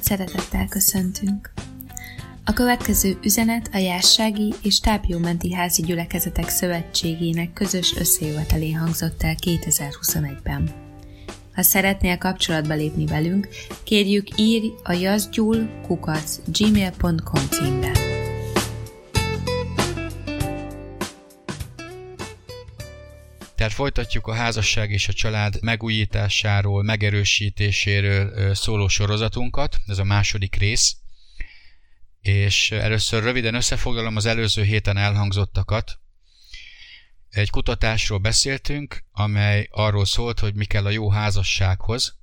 Nagy szeretettel köszöntünk! A következő üzenet a Jássági és Tápjómenti Házi Gyülekezetek Szövetségének közös összejövetelén hangzott el 2021-ben. Ha szeretnél kapcsolatba lépni velünk, kérjük írj a jazgyul.gmail.com címre. Tehát folytatjuk a házasság és a család megújításáról, megerősítéséről szóló sorozatunkat, ez a második rész. És először röviden összefoglalom az előző héten elhangzottakat. Egy kutatásról beszéltünk, amely arról szólt, hogy mi kell a jó házassághoz,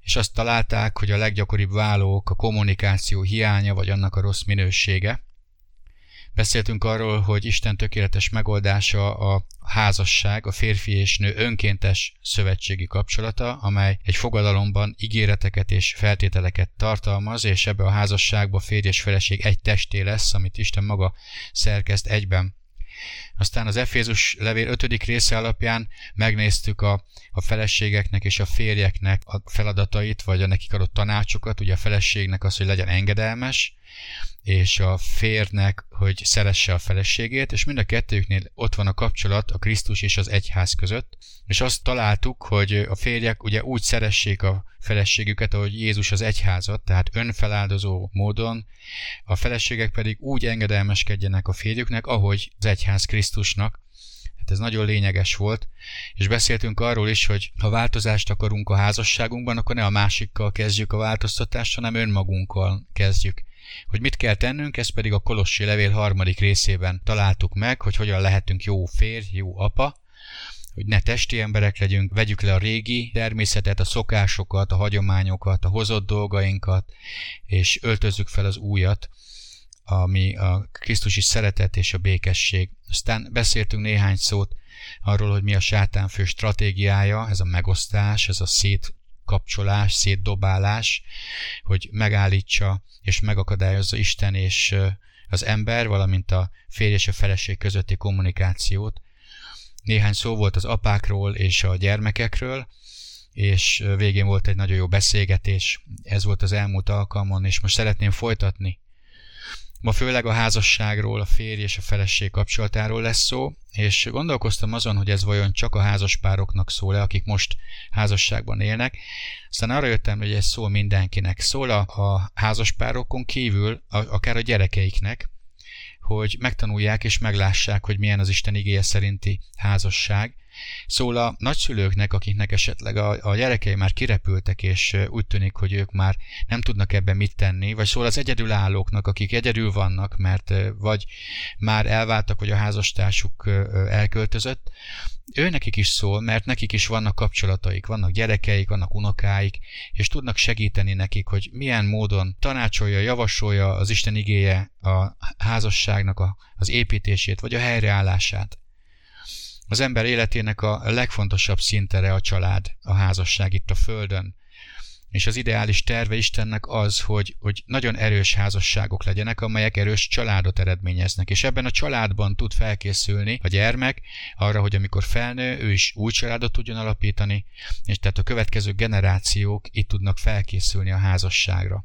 és azt találták, hogy a leggyakoribb válók a kommunikáció hiánya vagy annak a rossz minősége. Beszéltünk arról, hogy Isten tökéletes megoldása a házasság, a férfi és nő önkéntes szövetségi kapcsolata, amely egy fogadalomban ígéreteket és feltételeket tartalmaz, és ebbe a házasságba férj és feleség egy testé lesz, amit Isten maga szerkeszt egyben. Aztán az Efézus levél 5. része alapján megnéztük a, a feleségeknek és a férjeknek a feladatait, vagy a nekik adott tanácsokat, ugye a feleségnek az, hogy legyen engedelmes, és a férnek, hogy szeresse a feleségét, és mind a kettőjüknél ott van a kapcsolat a Krisztus és az egyház között, és azt találtuk, hogy a férjek ugye úgy szeressék a feleségüket, ahogy Jézus az egyházat, tehát önfeláldozó módon, a feleségek pedig úgy engedelmeskedjenek a férjüknek, ahogy az egyház Krisztusnak, Hát ez nagyon lényeges volt, és beszéltünk arról is, hogy ha változást akarunk a házasságunkban, akkor ne a másikkal kezdjük a változtatást, hanem önmagunkkal kezdjük. Hogy mit kell tennünk, ezt pedig a Kolossi levél harmadik részében találtuk meg, hogy hogyan lehetünk jó férj, jó apa, hogy ne testi emberek legyünk, vegyük le a régi természetet, a szokásokat, a hagyományokat, a hozott dolgainkat, és öltözzük fel az újat, ami a Krisztusi szeretet és a békesség. Aztán beszéltünk néhány szót arról, hogy mi a sátán fő stratégiája, ez a megosztás, ez a szétkapcsolás, szétdobálás, hogy megállítsa és megakadályozza Isten és az ember, valamint a férj és a feleség közötti kommunikációt. Néhány szó volt az apákról és a gyermekekről, és végén volt egy nagyon jó beszélgetés. Ez volt az elmúlt alkalmon, és most szeretném folytatni Ma főleg a házasságról, a férj és a feleség kapcsolatáról lesz szó, és gondolkoztam azon, hogy ez vajon csak a házaspároknak szól-e, akik most házasságban élnek. Aztán arra jöttem, hogy ez szól mindenkinek. Szól a, a házaspárokon kívül, a, akár a gyerekeiknek, hogy megtanulják és meglássák, hogy milyen az Isten igéje szerinti házasság, Szól a nagyszülőknek, akiknek esetleg a, a gyerekei már kirepültek, és úgy tűnik, hogy ők már nem tudnak ebben mit tenni, vagy szól az egyedülállóknak, akik egyedül vannak, mert vagy már elváltak, vagy a házastársuk elköltözött, ő nekik is szól, mert nekik is vannak kapcsolataik, vannak gyerekeik, vannak unokáik, és tudnak segíteni nekik, hogy milyen módon tanácsolja, javasolja az Isten igéje a házasságnak a, az építését, vagy a helyreállását. Az ember életének a legfontosabb szintere a család, a házasság itt a Földön. És az ideális terve Istennek az, hogy, hogy nagyon erős házasságok legyenek, amelyek erős családot eredményeznek. És ebben a családban tud felkészülni a gyermek arra, hogy amikor felnő, ő is új családot tudjon alapítani, és tehát a következő generációk itt tudnak felkészülni a házasságra.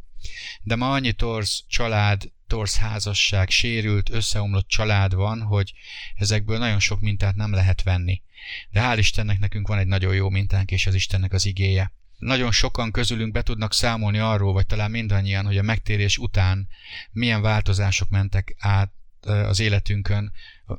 De ma annyi torz család torz házasság, sérült, összeomlott család van, hogy ezekből nagyon sok mintát nem lehet venni. De hál' Istennek nekünk van egy nagyon jó mintánk, és az Istennek az igéje. Nagyon sokan közülünk be tudnak számolni arról, vagy talán mindannyian, hogy a megtérés után milyen változások mentek át az életünkön,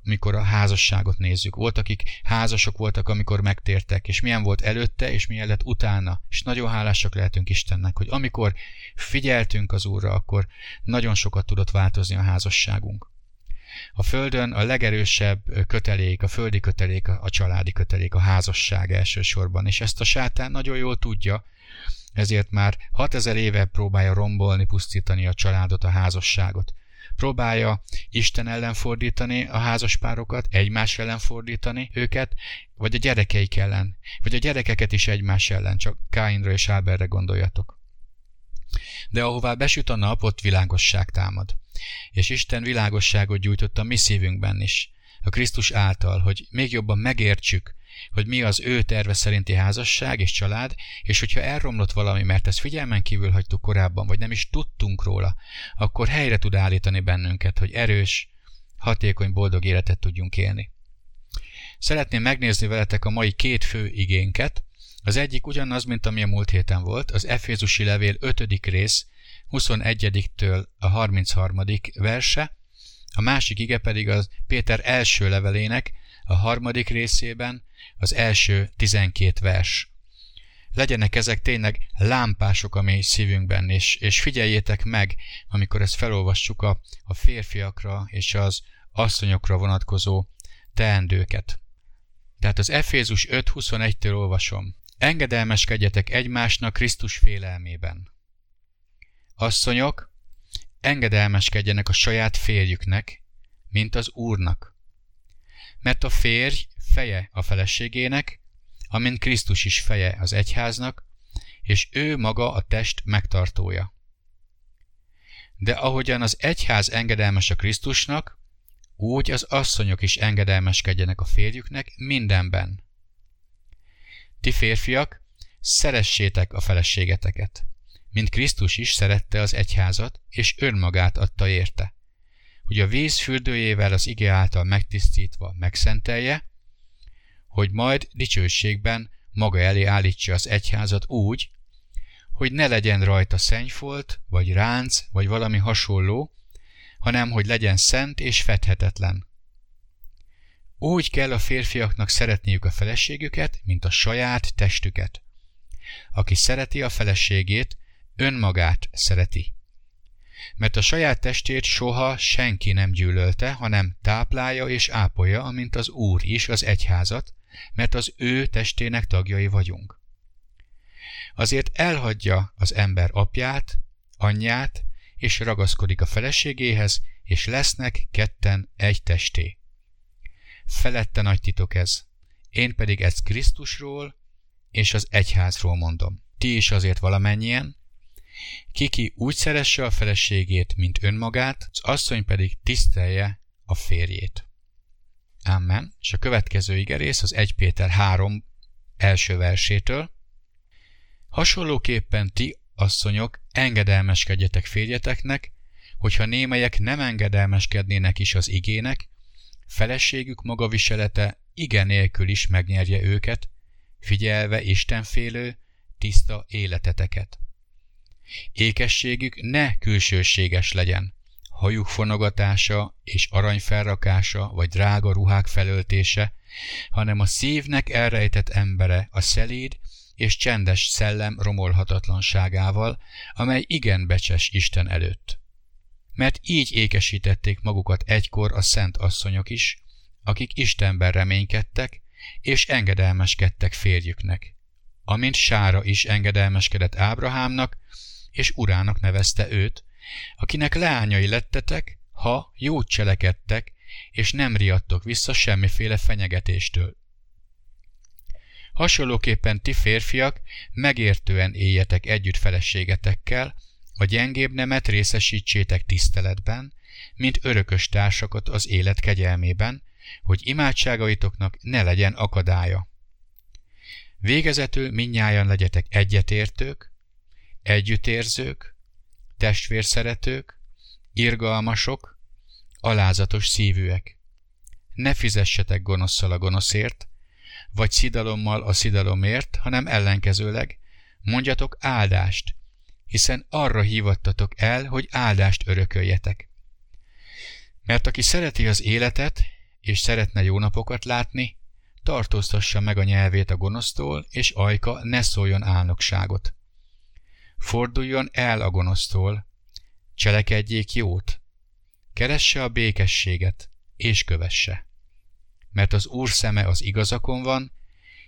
mikor a házasságot nézzük. Volt, akik házasok voltak, amikor megtértek, és milyen volt előtte, és milyen lett utána. És nagyon hálásak lehetünk Istennek, hogy amikor figyeltünk az Úrra, akkor nagyon sokat tudott változni a házasságunk. A Földön a legerősebb kötelék, a földi kötelék, a családi kötelék, a házasság elsősorban, és ezt a sátán nagyon jól tudja, ezért már 6000 éve próbálja rombolni, pusztítani a családot, a házasságot próbálja Isten ellen fordítani a házaspárokat, egymás ellen fordítani őket, vagy a gyerekeik ellen, vagy a gyerekeket is egymás ellen, csak Káinra és Áberre gondoljatok. De ahová besüt a nap, ott világosság támad. És Isten világosságot gyújtott a mi szívünkben is. a Krisztus által, hogy még jobban megértsük, hogy mi az ő terve szerinti házasság és család, és hogyha elromlott valami, mert ezt figyelmen kívül hagytuk korábban, vagy nem is tudtunk róla, akkor helyre tud állítani bennünket, hogy erős, hatékony, boldog életet tudjunk élni. Szeretném megnézni veletek a mai két fő igénket. Az egyik ugyanaz, mint ami a múlt héten volt, az Efézusi levél 5. rész 21-től a 33. verse, a másik ige pedig az Péter első levelének a harmadik részében az első 12 vers. Legyenek ezek tényleg lámpások a mély szívünkben, és, és figyeljétek meg, amikor ezt felolvassuk a, a férfiakra és az asszonyokra vonatkozó teendőket. Tehát az Efézus 5.21-től olvasom. Engedelmeskedjetek egymásnak Krisztus félelmében. Asszonyok, engedelmeskedjenek a saját férjüknek, mint az Úrnak. Mert a férj feje a feleségének, amint Krisztus is feje az egyháznak, és ő maga a test megtartója. De ahogyan az egyház engedelmes a Krisztusnak, úgy az asszonyok is engedelmeskedjenek a férjüknek mindenben. Ti férfiak, szeressétek a feleségeteket, mint Krisztus is szerette az egyházat, és önmagát adta érte, hogy a víz fürdőjével az ige által megtisztítva megszentelje, hogy majd dicsőségben maga elé állítsa az egyházat úgy, hogy ne legyen rajta szennyfolt, vagy ránc, vagy valami hasonló, hanem hogy legyen szent és fedhetetlen. Úgy kell a férfiaknak szeretniük a feleségüket, mint a saját testüket. Aki szereti a feleségét, önmagát szereti. Mert a saját testét soha senki nem gyűlölte, hanem táplálja és ápolja, amint az Úr is az egyházat, mert az ő testének tagjai vagyunk. Azért elhagyja az ember apját, anyját, és ragaszkodik a feleségéhez, és lesznek ketten egy testé. Felette nagy titok ez. Én pedig ezt Krisztusról és az egyházról mondom. Ti is azért valamennyien, Kiki úgy szeresse a feleségét, mint önmagát, az asszony pedig tisztelje a férjét. Amen. És a következő igerész az 1 Péter 3 első versétől. Hasonlóképpen ti, asszonyok, engedelmeskedjetek férjeteknek, hogyha némelyek nem engedelmeskednének is az igének, feleségük maga viselete igen nélkül is megnyerje őket, figyelve istenfélő, tiszta életeteket. Ékességük ne külsőséges legyen, hajuk fonogatása és arany felrakása vagy drága ruhák felöltése, hanem a szívnek elrejtett embere a szelíd és csendes szellem romolhatatlanságával, amely igen becses Isten előtt. Mert így ékesítették magukat egykor a szent asszonyok is, akik Istenben reménykedtek, és engedelmeskedtek férjüknek. Amint Sára is engedelmeskedett Ábrahámnak, és urának nevezte őt, akinek leányai lettetek, ha jót cselekedtek, és nem riadtok vissza semmiféle fenyegetéstől. Hasonlóképpen ti férfiak megértően éljetek együtt feleségetekkel, a gyengébb nemet részesítsétek tiszteletben, mint örökös társakat az élet kegyelmében, hogy imádságaitoknak ne legyen akadálya. Végezetül minnyájan legyetek egyetértők, együttérzők, testvérszeretők, irgalmasok, alázatos szívűek. Ne fizessetek gonoszszal a gonoszért, vagy szidalommal a szidalomért, hanem ellenkezőleg mondjatok áldást, hiszen arra hívattatok el, hogy áldást örököljetek. Mert aki szereti az életet, és szeretne jó napokat látni, tartóztassa meg a nyelvét a gonosztól, és ajka ne szóljon álnokságot. Forduljon el a gonosztól, cselekedjék jót, keresse a békességet, és kövesse. Mert az Úr szeme az igazakon van,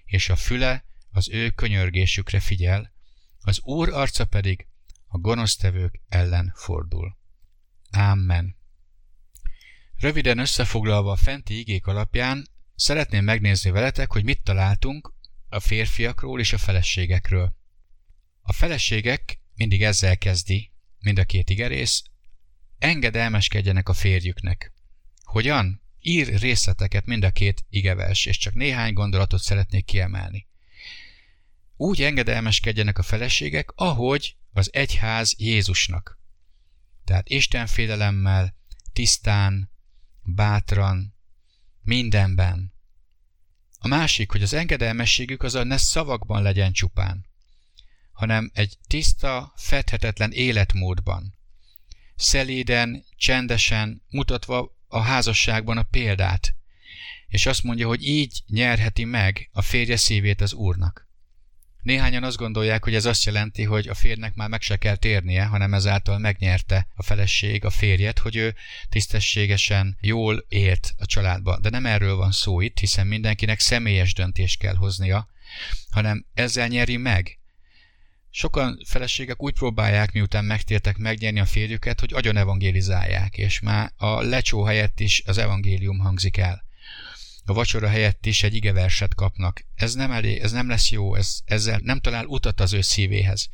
és a füle az ő könyörgésükre figyel, az Úr arca pedig a gonosztevők ellen fordul. Amen. Röviden összefoglalva a fenti igék alapján, szeretném megnézni veletek, hogy mit találtunk a férfiakról és a feleségekről. A feleségek mindig ezzel kezdi, mind a két igerész, engedelmeskedjenek a férjüknek. Hogyan? ír részleteket mind a két igevers, és csak néhány gondolatot szeretnék kiemelni. Úgy engedelmeskedjenek a feleségek, ahogy az egyház Jézusnak. Tehát Isten félelemmel, tisztán, bátran, mindenben. A másik, hogy az engedelmességük az a ne szavakban legyen csupán, hanem egy tiszta, fedhetetlen életmódban. Szeléden, csendesen, mutatva a házasságban a példát, és azt mondja, hogy így nyerheti meg a férje szívét az Úrnak. Néhányan azt gondolják, hogy ez azt jelenti, hogy a férnek már meg se kell térnie, hanem ezáltal megnyerte a feleség a férjet, hogy ő tisztességesen jól élt a családba. De nem erről van szó itt, hiszen mindenkinek személyes döntést kell hoznia, hanem ezzel nyeri meg. Sokan feleségek úgy próbálják, miután megtértek megnyerni a férjüket, hogy agyon evangelizálják, és már a lecsó helyett is az evangélium hangzik el a vacsora helyett is egy igeverset kapnak. Ez nem elég, ez nem lesz jó, ez, ezzel nem talál utat az ő szívéhez.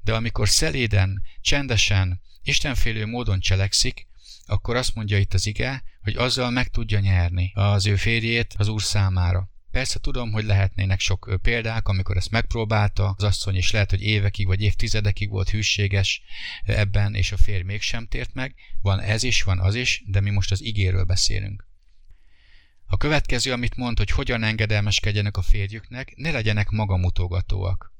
De amikor szeléden, csendesen, istenfélő módon cselekszik, akkor azt mondja itt az ige, hogy azzal meg tudja nyerni az ő férjét az úr számára. Persze tudom, hogy lehetnének sok példák, amikor ezt megpróbálta az asszony, és lehet, hogy évekig vagy évtizedekig volt hűséges ebben, és a férj mégsem tért meg. Van ez is, van az is, de mi most az igéről beszélünk. A következő, amit mond, hogy hogyan engedelmeskedjenek a férjüknek, ne legyenek magamutogatóak.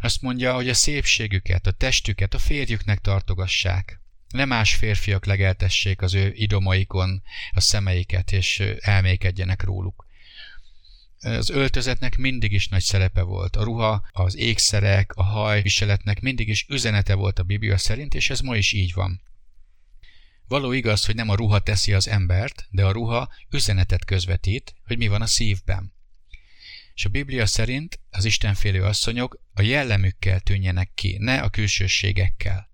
Azt mondja, hogy a szépségüket, a testüket a férjüknek tartogassák. Ne más férfiak legeltessék az ő idomaikon a szemeiket, és elmékedjenek róluk. Az öltözetnek mindig is nagy szerepe volt. A ruha, az ékszerek, a haj viseletnek mindig is üzenete volt a Biblia szerint, és ez ma is így van. Való igaz, hogy nem a ruha teszi az embert, de a ruha üzenetet közvetít, hogy mi van a szívben. És a Biblia szerint az istenfélő asszonyok a jellemükkel tűnjenek ki, ne a külsőségekkel.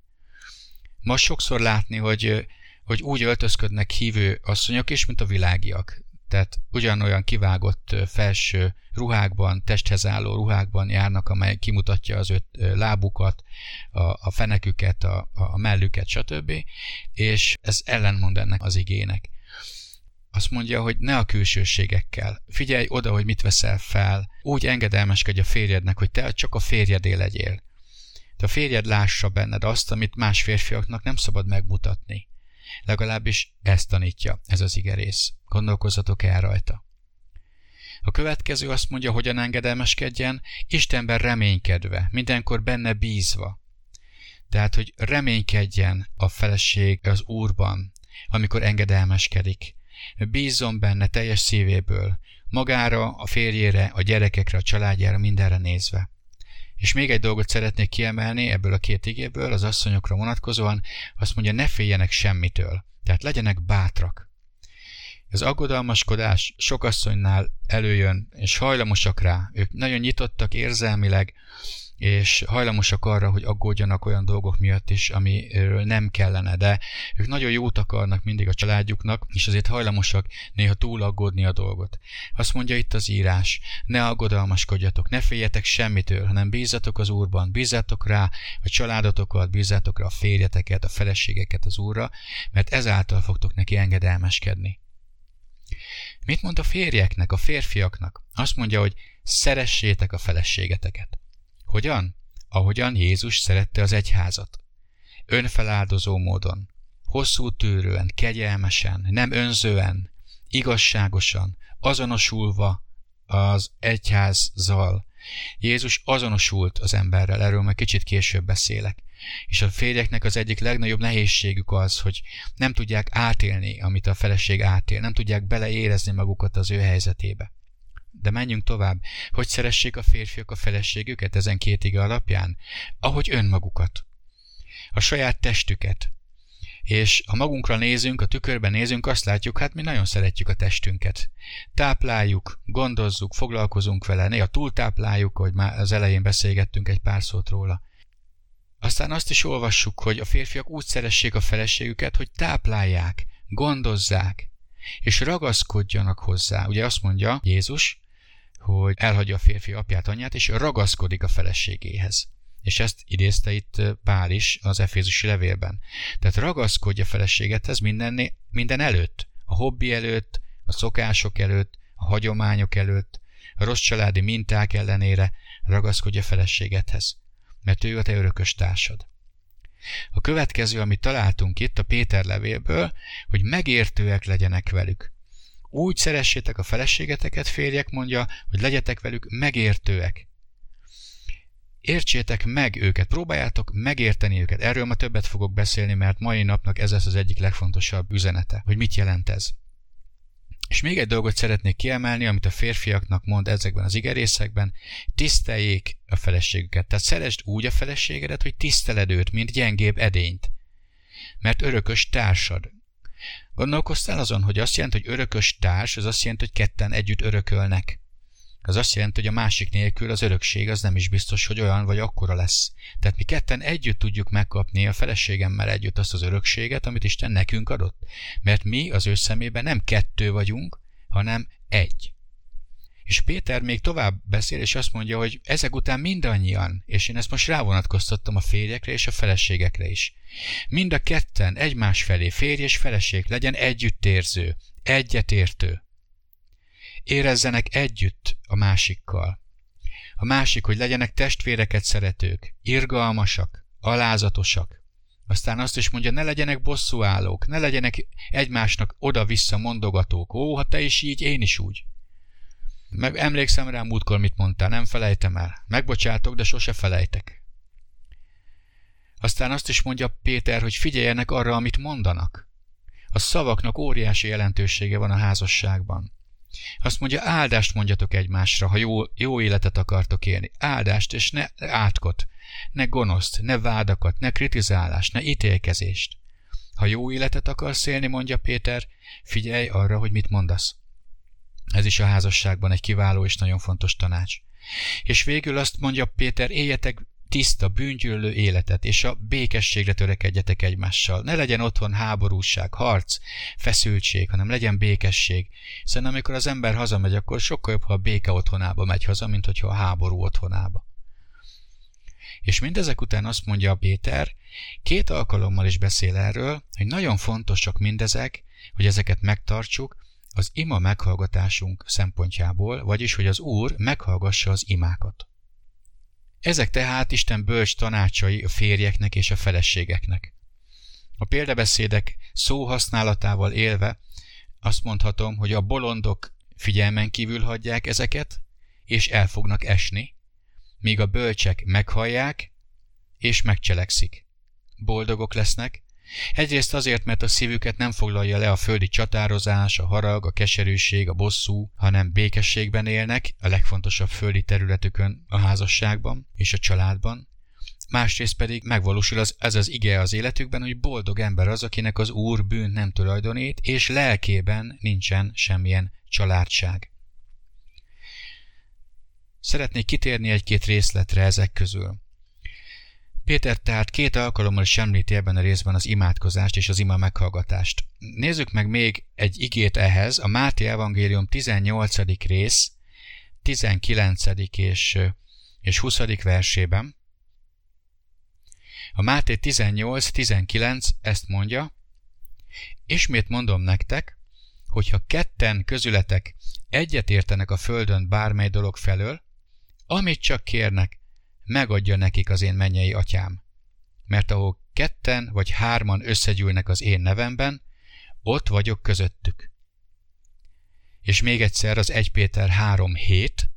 Ma sokszor látni, hogy, hogy úgy öltözködnek hívő asszonyok is, mint a világiak. Tehát ugyanolyan kivágott felső ruhákban, testhez álló ruhákban járnak, amely kimutatja az öt lábukat, a, a feneküket, a, a mellüket, stb. És ez ellenmond ennek az igének. Azt mondja, hogy ne a külsőségekkel. Figyelj oda, hogy mit veszel fel. Úgy engedelmeskedj a férjednek, hogy te csak a férjedé legyél. Te a férjed lássa benned azt, amit más férfiaknak nem szabad megmutatni. Legalábbis ezt tanítja ez az igerész. Gondolkozzatok el rajta. A következő azt mondja, hogyan engedelmeskedjen, Istenben reménykedve, mindenkor benne bízva. Tehát, hogy reménykedjen a feleség az Úrban, amikor engedelmeskedik. Bízzon benne teljes szívéből, magára, a férjére, a gyerekekre, a családjára, mindenre nézve. És még egy dolgot szeretnék kiemelni ebből a két igéből, az asszonyokra vonatkozóan, azt mondja, ne féljenek semmitől, tehát legyenek bátrak. Az aggodalmaskodás sok asszonynál előjön, és hajlamosak rá. Ők nagyon nyitottak érzelmileg, és hajlamosak arra, hogy aggódjanak olyan dolgok miatt is, amiről nem kellene, de ők nagyon jót akarnak mindig a családjuknak, és azért hajlamosak néha túl aggódni a dolgot. Azt mondja itt az írás, ne aggodalmaskodjatok, ne féljetek semmitől, hanem bízzatok az Úrban, bízzatok rá a családotokat, bízzatok rá a férjeteket, a feleségeket az Úrra, mert ezáltal fogtok neki engedelmeskedni. Mit mond a férjeknek, a férfiaknak? Azt mondja, hogy szeressétek a feleségeteket. Hogyan? Ahogyan Jézus szerette az egyházat. Önfeláldozó módon, hosszú tűrően, kegyelmesen, nem önzően, igazságosan, azonosulva az egyházzal. Jézus azonosult az emberrel, erről majd kicsit később beszélek. És a férjeknek az egyik legnagyobb nehézségük az, hogy nem tudják átélni, amit a feleség átél, nem tudják beleérezni magukat az ő helyzetébe. De menjünk tovább. Hogy szeressék a férfiak a feleségüket ezen két ige alapján? Ahogy önmagukat. A saját testüket. És ha magunkra nézünk, a tükörben nézünk, azt látjuk, hát mi nagyon szeretjük a testünket. Tápláljuk, gondozzuk, foglalkozunk vele, néha túltápláljuk, hogy már az elején beszélgettünk egy pár szót róla. Aztán azt is olvassuk, hogy a férfiak úgy szeressék a feleségüket, hogy táplálják, gondozzák, és ragaszkodjanak hozzá. Ugye azt mondja Jézus, hogy elhagyja a férfi apját, anyját, és ragaszkodik a feleségéhez. És ezt idézte itt Pál is az Efézusi levélben. Tehát ragaszkodja a feleségethez minden, minden előtt, a hobbi előtt, a szokások előtt, a hagyományok előtt, a rossz családi minták ellenére ragaszkodj a feleségedhez, mert ő a te örökös társad. A következő, amit találtunk itt a Péter levélből, hogy megértőek legyenek velük. Úgy szeressétek a feleségeteket, férjek, mondja, hogy legyetek velük megértőek. Értsétek meg őket, próbáljátok megérteni őket. Erről ma többet fogok beszélni, mert mai napnak ez lesz az egyik legfontosabb üzenete, hogy mit jelent ez. És még egy dolgot szeretnék kiemelni, amit a férfiaknak mond ezekben az igerészekben, tiszteljék a feleségüket. Tehát szeresd úgy a feleségedet, hogy tiszteled őt, mint gyengébb edényt. Mert örökös társad. Gondolkoztál azon, hogy azt jelenti, hogy örökös társ, az azt jelenti, hogy ketten együtt örökölnek. Az azt jelenti, hogy a másik nélkül az örökség az nem is biztos, hogy olyan vagy akkora lesz. Tehát mi ketten együtt tudjuk megkapni a feleségemmel együtt azt az örökséget, amit Isten nekünk adott. Mert mi az ő szemében nem kettő vagyunk, hanem egy. És Péter még tovább beszél, és azt mondja, hogy ezek után mindannyian, és én ezt most rávonatkoztattam a férjekre és a feleségekre is. Mind a ketten egymás felé férj és feleség legyen együttérző, egyetértő érezzenek együtt a másikkal. A másik, hogy legyenek testvéreket szeretők, irgalmasak, alázatosak. Aztán azt is mondja, ne legyenek bosszúállók, ne legyenek egymásnak oda-vissza mondogatók. Ó, ha te is így, én is úgy. Meg emlékszem rá múltkor, mit mondtál, nem felejtem el. Megbocsátok, de sose felejtek. Aztán azt is mondja Péter, hogy figyeljenek arra, amit mondanak. A szavaknak óriási jelentősége van a házasságban. Azt mondja, áldást mondjatok egymásra, ha jó, jó életet akartok élni. Áldást, és ne átkot, ne gonoszt, ne vádakat, ne kritizálást, ne ítélkezést. Ha jó életet akarsz élni, mondja Péter, figyelj arra, hogy mit mondasz. Ez is a házasságban egy kiváló és nagyon fontos tanács. És végül azt mondja Péter, éljetek tiszta, bűngyűlő életet, és a békességre törekedjetek egymással. Ne legyen otthon háborúság, harc, feszültség, hanem legyen békesség. Hiszen amikor az ember hazamegy, akkor sokkal jobb, ha a béke otthonába megy haza, mint hogyha a háború otthonába. És mindezek után azt mondja Péter, két alkalommal is beszél erről, hogy nagyon fontosak mindezek, hogy ezeket megtartsuk, az ima meghallgatásunk szempontjából, vagyis hogy az Úr meghallgassa az imákat. Ezek tehát Isten bölcs tanácsai a férjeknek és a feleségeknek. A példabeszédek szóhasználatával élve azt mondhatom, hogy a bolondok figyelmen kívül hagyják ezeket, és el fognak esni, míg a bölcsek meghallják, és megcselekszik. Boldogok lesznek, Egyrészt azért, mert a szívüket nem foglalja le a földi csatározás, a harag, a keserűség, a bosszú, hanem békességben élnek, a legfontosabb földi területükön, a házasságban és a családban. Másrészt pedig megvalósul az, ez az ige az életükben, hogy boldog ember az, akinek az Úr bűnt nem tulajdonít, és lelkében nincsen semmilyen családság. Szeretnék kitérni egy-két részletre ezek közül. Péter tehát két alkalommal is említi ebben a részben az imádkozást és az ima meghallgatást. Nézzük meg még egy igét ehhez, a Máté Evangélium 18. rész, 19. és, és 20. versében. A Máté 18-19 ezt mondja, Ismét mondom nektek, hogyha ketten közületek egyet értenek a földön bármely dolog felől, amit csak kérnek, megadja nekik az én mennyei atyám. Mert ahol ketten vagy hárman összegyűlnek az én nevemben, ott vagyok közöttük. És még egyszer az 1 Péter 3 hét.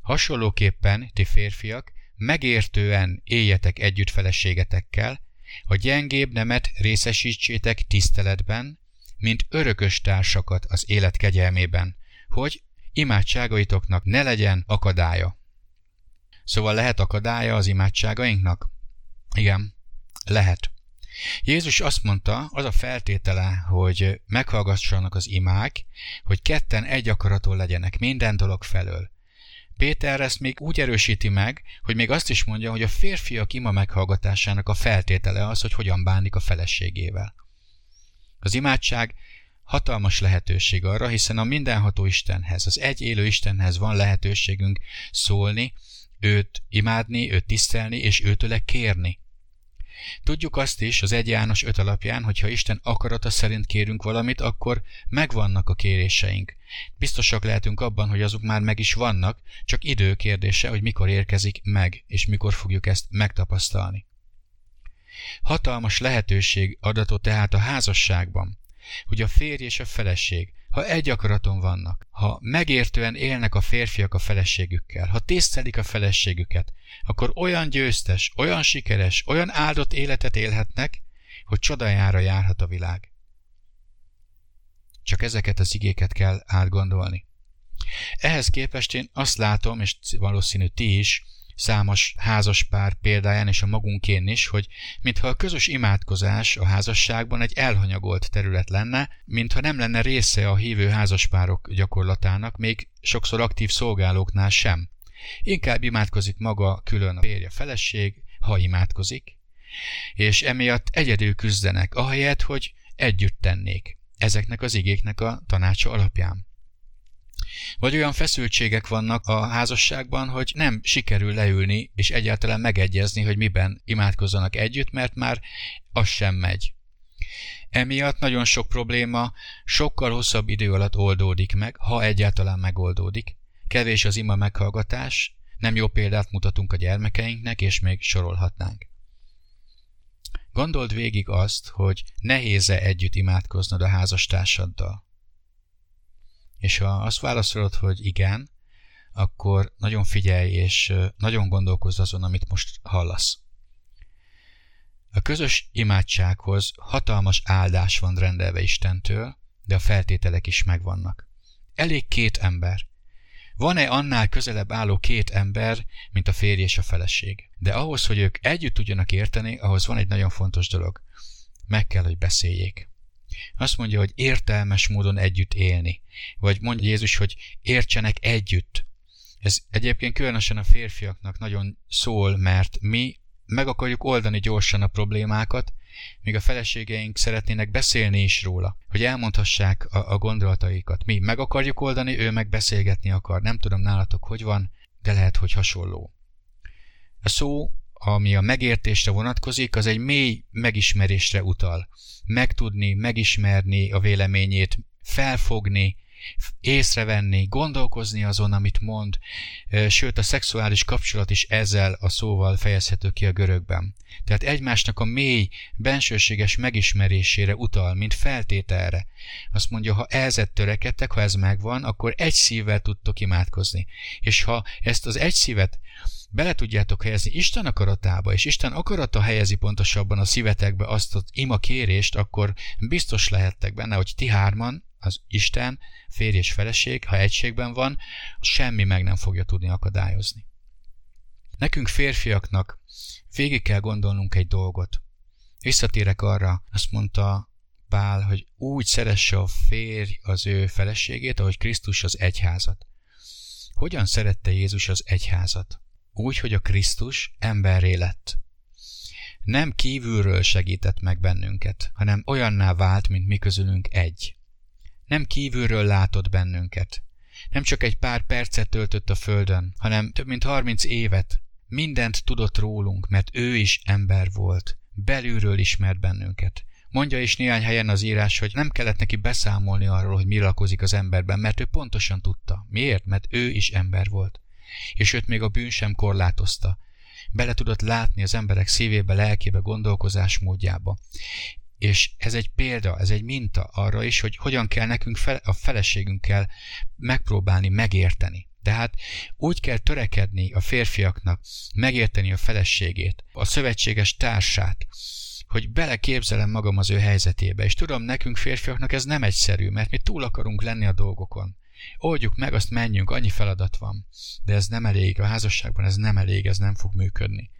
Hasonlóképpen, ti férfiak, megértően éljetek együtt feleségetekkel, a gyengébb nemet részesítsétek tiszteletben, mint örökös társakat az élet kegyelmében, hogy imádságaitoknak ne legyen akadálya. Szóval lehet akadálya az imádságainknak? Igen, lehet. Jézus azt mondta, az a feltétele, hogy meghallgassanak az imák, hogy ketten egy akaraton legyenek minden dolog felől. Péter ezt még úgy erősíti meg, hogy még azt is mondja, hogy a férfiak ima meghallgatásának a feltétele az, hogy hogyan bánik a feleségével. Az imádság hatalmas lehetőség arra, hiszen a mindenható Istenhez, az egy élő Istenhez van lehetőségünk szólni, őt imádni, őt tisztelni, és őtőle kérni. Tudjuk azt is az 1 János 5 alapján, hogy ha Isten akarata szerint kérünk valamit, akkor megvannak a kéréseink. Biztosak lehetünk abban, hogy azok már meg is vannak, csak idő kérdése, hogy mikor érkezik meg, és mikor fogjuk ezt megtapasztalni. Hatalmas lehetőség adatot tehát a házasságban, hogy a férj és a feleség, ha egy akaraton vannak, ha megértően élnek a férfiak a feleségükkel, ha tisztelik a feleségüket, akkor olyan győztes, olyan sikeres, olyan áldott életet élhetnek, hogy csodájára járhat a világ. Csak ezeket az igéket kell átgondolni. Ehhez képest én azt látom, és valószínű ti is, számos házaspár példáján és a magunkén is, hogy mintha a közös imádkozás a házasságban egy elhanyagolt terület lenne, mintha nem lenne része a hívő házaspárok gyakorlatának, még sokszor aktív szolgálóknál sem. Inkább imádkozik maga külön a férje feleség, ha imádkozik, és emiatt egyedül küzdenek, ahelyett, hogy együtt tennék ezeknek az igéknek a tanácsa alapján. Vagy olyan feszültségek vannak a házasságban, hogy nem sikerül leülni és egyáltalán megegyezni, hogy miben imádkozzanak együtt, mert már az sem megy. Emiatt nagyon sok probléma sokkal hosszabb idő alatt oldódik meg, ha egyáltalán megoldódik. Kevés az ima meghallgatás, nem jó példát mutatunk a gyermekeinknek, és még sorolhatnánk. Gondold végig azt, hogy nehéz-e együtt imádkoznod a házastársaddal. És ha azt válaszolod, hogy igen, akkor nagyon figyelj, és nagyon gondolkozz azon, amit most hallasz. A közös imádsághoz hatalmas áldás van rendelve Istentől, de a feltételek is megvannak. Elég két ember. Van-e annál közelebb álló két ember, mint a férj és a feleség? De ahhoz, hogy ők együtt tudjanak érteni, ahhoz van egy nagyon fontos dolog. Meg kell, hogy beszéljék. Azt mondja, hogy értelmes módon együtt élni. Vagy mondja Jézus, hogy értsenek együtt. Ez egyébként különösen a férfiaknak nagyon szól, mert mi meg akarjuk oldani gyorsan a problémákat, míg a feleségeink szeretnének beszélni is róla, hogy elmondhassák a, a gondolataikat. Mi meg akarjuk oldani, ő meg beszélgetni akar. Nem tudom nálatok, hogy van, de lehet, hogy hasonló. A szó ami a megértésre vonatkozik, az egy mély megismerésre utal. Megtudni, megismerni a véleményét, felfogni, észrevenni, gondolkozni azon, amit mond, sőt a szexuális kapcsolat is ezzel a szóval fejezhető ki a görögben. Tehát egymásnak a mély, bensőséges megismerésére utal, mint feltételre. Azt mondja, ha ezet törekedtek, ha ez megvan, akkor egy szívvel tudtok imádkozni. És ha ezt az egy szívet bele tudjátok helyezni Isten akaratába, és Isten akarata helyezi pontosabban a szívetekbe azt az ima kérést, akkor biztos lehettek benne, hogy ti hárman, az Isten, férj és feleség, ha egységben van, semmi meg nem fogja tudni akadályozni. Nekünk férfiaknak végig kell gondolnunk egy dolgot. Visszatérek arra, azt mondta Pál, hogy úgy szeresse a férj az ő feleségét, ahogy Krisztus az egyházat. Hogyan szerette Jézus az egyházat? Úgy, hogy a Krisztus emberré lett. Nem kívülről segített meg bennünket, hanem olyanná vált, mint mi közülünk egy. Nem kívülről látott bennünket. Nem csak egy pár percet töltött a földön, hanem több mint harminc évet. Mindent tudott rólunk, mert ő is ember volt. Belülről ismert bennünket. Mondja is néhány helyen az írás, hogy nem kellett neki beszámolni arról, hogy mi lakozik az emberben, mert ő pontosan tudta. Miért? Mert ő is ember volt és őt még a bűn sem korlátozta. Bele tudott látni az emberek szívébe, lelkébe, gondolkozás módjába. És ez egy példa, ez egy minta arra is, hogy hogyan kell nekünk fel, a feleségünkkel megpróbálni megérteni. Tehát úgy kell törekedni a férfiaknak megérteni a feleségét, a szövetséges társát, hogy beleképzelem magam az ő helyzetébe. És tudom, nekünk férfiaknak ez nem egyszerű, mert mi túl akarunk lenni a dolgokon. Oldjuk meg, azt menjünk, annyi feladat van. De ez nem elég, a házasságban ez nem elég, ez nem fog működni.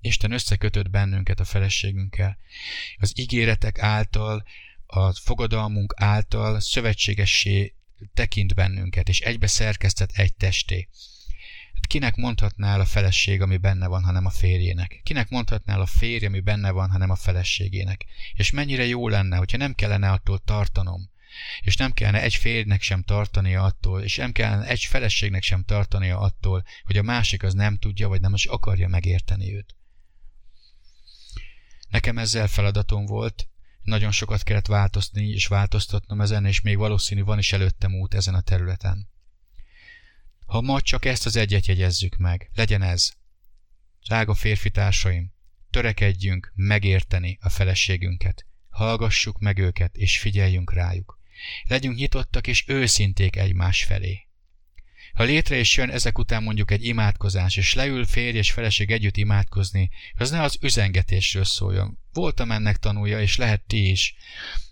Isten összekötött bennünket a feleségünkkel. Az ígéretek által, a fogadalmunk által szövetségessé tekint bennünket, és egybe szerkesztett egy testé. Hát kinek mondhatnál a feleség, ami benne van, hanem a férjének? Kinek mondhatnál a férj, ami benne van, hanem a feleségének? És mennyire jó lenne, hogyha nem kellene attól tartanom, és nem kellene egy férjnek sem tartania attól, és nem kellene egy feleségnek sem tartania attól, hogy a másik az nem tudja, vagy nem is akarja megérteni őt. Nekem ezzel feladatom volt, nagyon sokat kellett változtatni és változtatnom ezen, és még valószínű van is előttem út ezen a területen. Ha ma csak ezt az egyet jegyezzük meg, legyen ez. Drága férfi társaim, törekedjünk megérteni a feleségünket. Hallgassuk meg őket, és figyeljünk rájuk. Legyünk nyitottak és őszinték egymás felé. Ha létre is jön ezek után mondjuk egy imádkozás, és leül férj és feleség együtt imádkozni, az ne az üzengetésről szóljon. Voltam ennek tanulja, és lehet ti is.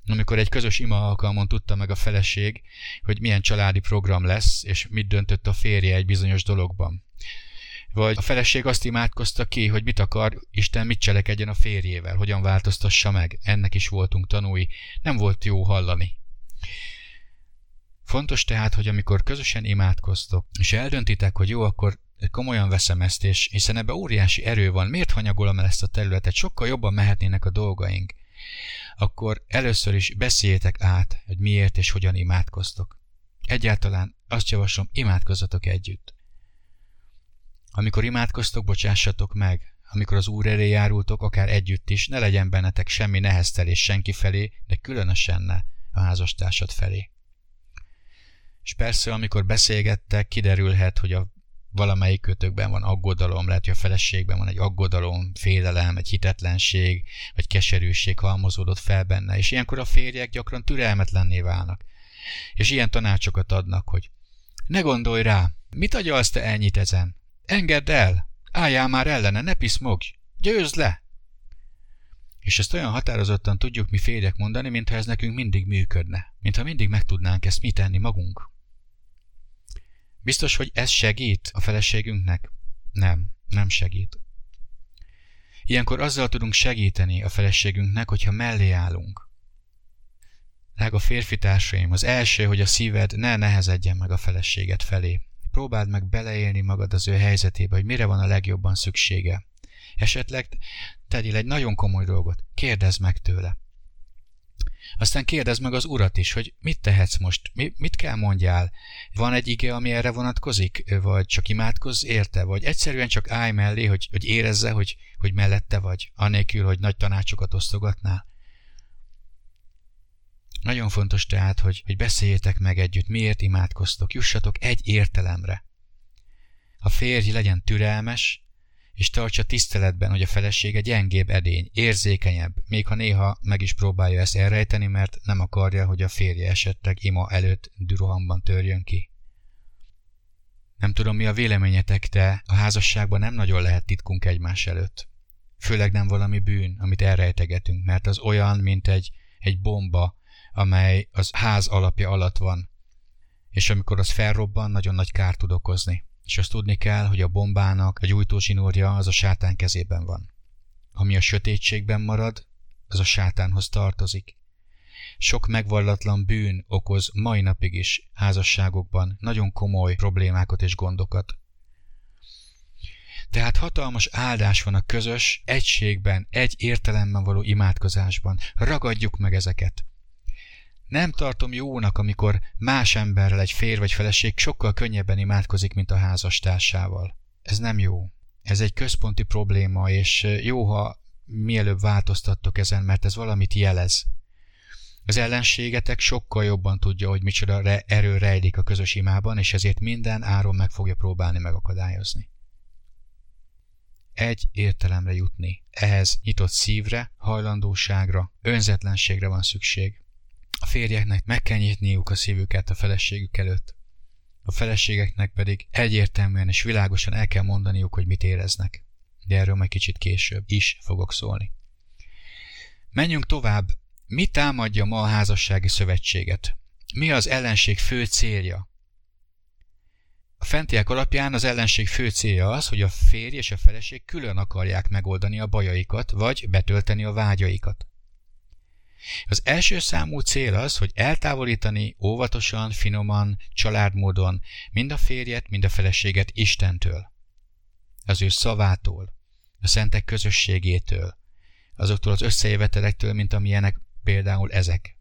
Amikor egy közös ima alkalmon tudta meg a feleség, hogy milyen családi program lesz, és mit döntött a férje egy bizonyos dologban. Vagy a feleség azt imádkozta ki, hogy mit akar, Isten mit cselekedjen a férjével, hogyan változtassa meg. Ennek is voltunk tanúi. Nem volt jó hallani. Fontos tehát, hogy amikor közösen imádkoztok, és eldöntitek, hogy jó, akkor komolyan veszem ezt, és hiszen ebbe óriási erő van, miért hanyagolom el ezt a területet, sokkal jobban mehetnének a dolgaink, akkor először is beszéljétek át, hogy miért és hogyan imádkoztok. Egyáltalán azt javaslom, imádkozzatok együtt. Amikor imádkoztok, bocsássatok meg, amikor az Úr elé járultok, akár együtt is, ne legyen bennetek semmi neheztelés senki felé, de különösen ne a házastársad felé. És persze, amikor beszélgettek, kiderülhet, hogy a valamelyik kötökben van aggodalom, lehet, hogy a feleségben van egy aggodalom, félelem, egy hitetlenség, vagy keserűség halmozódott fel benne, és ilyenkor a férjek gyakran türelmetlenné válnak. És ilyen tanácsokat adnak, hogy ne gondolj rá, mit agyalsz te ennyit ezen? Engedd el! Álljál már ellene, ne piszmogj! Győzd le! És ezt olyan határozottan tudjuk mi férjek mondani, mintha ez nekünk mindig működne. Mintha mindig meg tudnánk ezt mi tenni magunk. Biztos, hogy ez segít a feleségünknek? Nem, nem segít. Ilyenkor azzal tudunk segíteni a feleségünknek, hogyha mellé állunk. Drága férfi társaim, az első, hogy a szíved ne nehezedjen meg a feleséget felé. Próbáld meg beleélni magad az ő helyzetébe, hogy mire van a legjobban szüksége. Esetleg tegyél egy nagyon komoly dolgot, kérdezd meg tőle. Aztán kérdezd meg az urat is, hogy mit tehetsz most, mi, mit kell mondjál. Van egy ige, ami erre vonatkozik, vagy csak imádkozz érte, vagy egyszerűen csak állj mellé, hogy, hogy érezze, hogy, hogy mellette vagy, anélkül, hogy nagy tanácsokat osztogatnál. Nagyon fontos tehát, hogy, hogy beszéljétek meg együtt, miért imádkoztok, jussatok egy értelemre. A férj legyen türelmes, és tartsa tiszteletben, hogy a felesége gyengébb edény, érzékenyebb, még ha néha meg is próbálja ezt elrejteni, mert nem akarja, hogy a férje esetleg ima előtt dürohamban törjön ki. Nem tudom, mi a véleményetek, de a házasságban nem nagyon lehet titkunk egymás előtt. Főleg nem valami bűn, amit elrejtegetünk, mert az olyan, mint egy, egy bomba, amely az ház alapja alatt van, és amikor az felrobban, nagyon nagy kárt tud okozni és azt tudni kell, hogy a bombának a gyújtózsinórja az a sátán kezében van. Ami a sötétségben marad, az a sátánhoz tartozik. Sok megvallatlan bűn okoz mai napig is házasságokban nagyon komoly problémákat és gondokat. Tehát hatalmas áldás van a közös, egységben, egy értelemben való imádkozásban. Ragadjuk meg ezeket. Nem tartom jónak, amikor más emberrel egy férj vagy feleség sokkal könnyebben imádkozik, mint a házastársával. Ez nem jó. Ez egy központi probléma, és jó, ha mielőbb változtattok ezen, mert ez valamit jelez. Az ellenségetek sokkal jobban tudja, hogy micsoda erő rejlik a közös imában, és ezért minden áron meg fogja próbálni megakadályozni. Egy értelemre jutni. Ehhez nyitott szívre, hajlandóságra, önzetlenségre van szükség. A férjeknek meg kell nyitniuk a szívüket a feleségük előtt. A feleségeknek pedig egyértelműen és világosan el kell mondaniuk, hogy mit éreznek. De erről majd kicsit később is fogok szólni. Menjünk tovább. Mi támadja ma a házassági szövetséget? Mi az ellenség fő célja? A fentiek alapján az ellenség fő célja az, hogy a férj és a feleség külön akarják megoldani a bajaikat, vagy betölteni a vágyaikat. Az első számú cél az, hogy eltávolítani óvatosan, finoman, családmódon mind a férjet, mind a feleséget Istentől, az ő szavától, a szentek közösségétől, azoktól az összejövetelektől, mint amilyenek például ezek.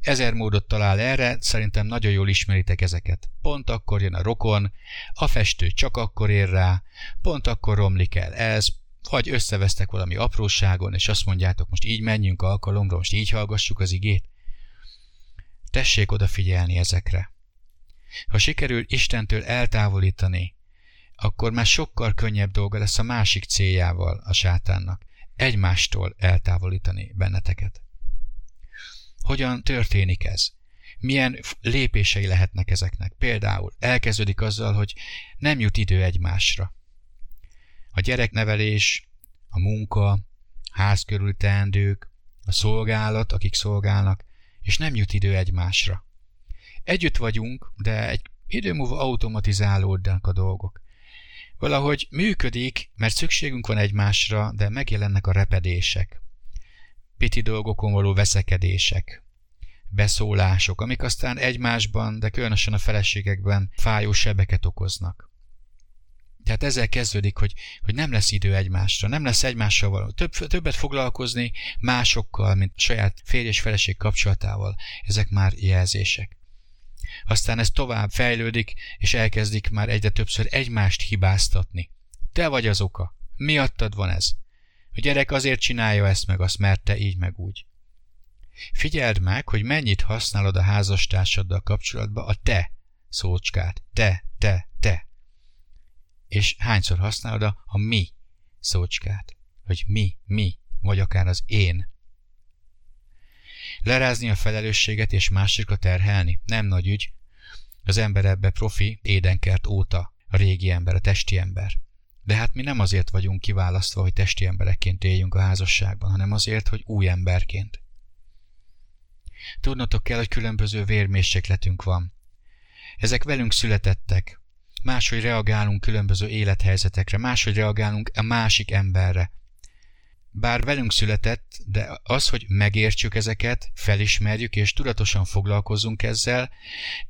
Ezer módot talál erre, szerintem nagyon jól ismeritek ezeket. Pont akkor jön a rokon, a festő csak akkor ér rá, pont akkor romlik el ez, vagy összevesztek valami apróságon, és azt mondjátok, most így menjünk alkalomra, most így hallgassuk az igét. Tessék odafigyelni ezekre. Ha sikerül Istentől eltávolítani, akkor már sokkal könnyebb dolga lesz a másik céljával a sátánnak, egymástól eltávolítani benneteket. Hogyan történik ez? Milyen lépései lehetnek ezeknek? Például elkezdődik azzal, hogy nem jut idő egymásra. A gyereknevelés, a munka, ház körül teendők, a szolgálat, akik szolgálnak, és nem jut idő egymásra. Együtt vagyunk, de egy idő múlva automatizálódnak a dolgok. Valahogy működik, mert szükségünk van egymásra, de megjelennek a repedések. Piti dolgokon való veszekedések, beszólások, amik aztán egymásban, de különösen a feleségekben fájó sebeket okoznak. Tehát ezzel kezdődik, hogy, hogy nem lesz idő egymásra, nem lesz egymással való. Több, többet foglalkozni másokkal, mint saját férj és feleség kapcsolatával. Ezek már jelzések. Aztán ez tovább fejlődik, és elkezdik már egyre többször egymást hibáztatni. Te vagy az oka. Miattad van ez. A gyerek azért csinálja ezt meg azt, mert te így meg úgy. Figyeld meg, hogy mennyit használod a házastársaddal kapcsolatban a te szócskát. Te, te, te. És hányszor használod a, a mi szócskát. Hogy mi, mi, vagy akár az én. Lerázni a felelősséget és másikra terhelni nem nagy ügy. Az ember ebbe profi édenkert óta, a régi ember, a testi ember. De hát mi nem azért vagyunk kiválasztva, hogy testi emberekként éljünk a házasságban, hanem azért, hogy új emberként. Tudnotok kell, hogy különböző vérmérsékletünk van. Ezek velünk születettek. Máshogy reagálunk különböző élethelyzetekre, máshogy reagálunk a másik emberre. Bár velünk született, de az, hogy megértsük ezeket, felismerjük és tudatosan foglalkozzunk ezzel,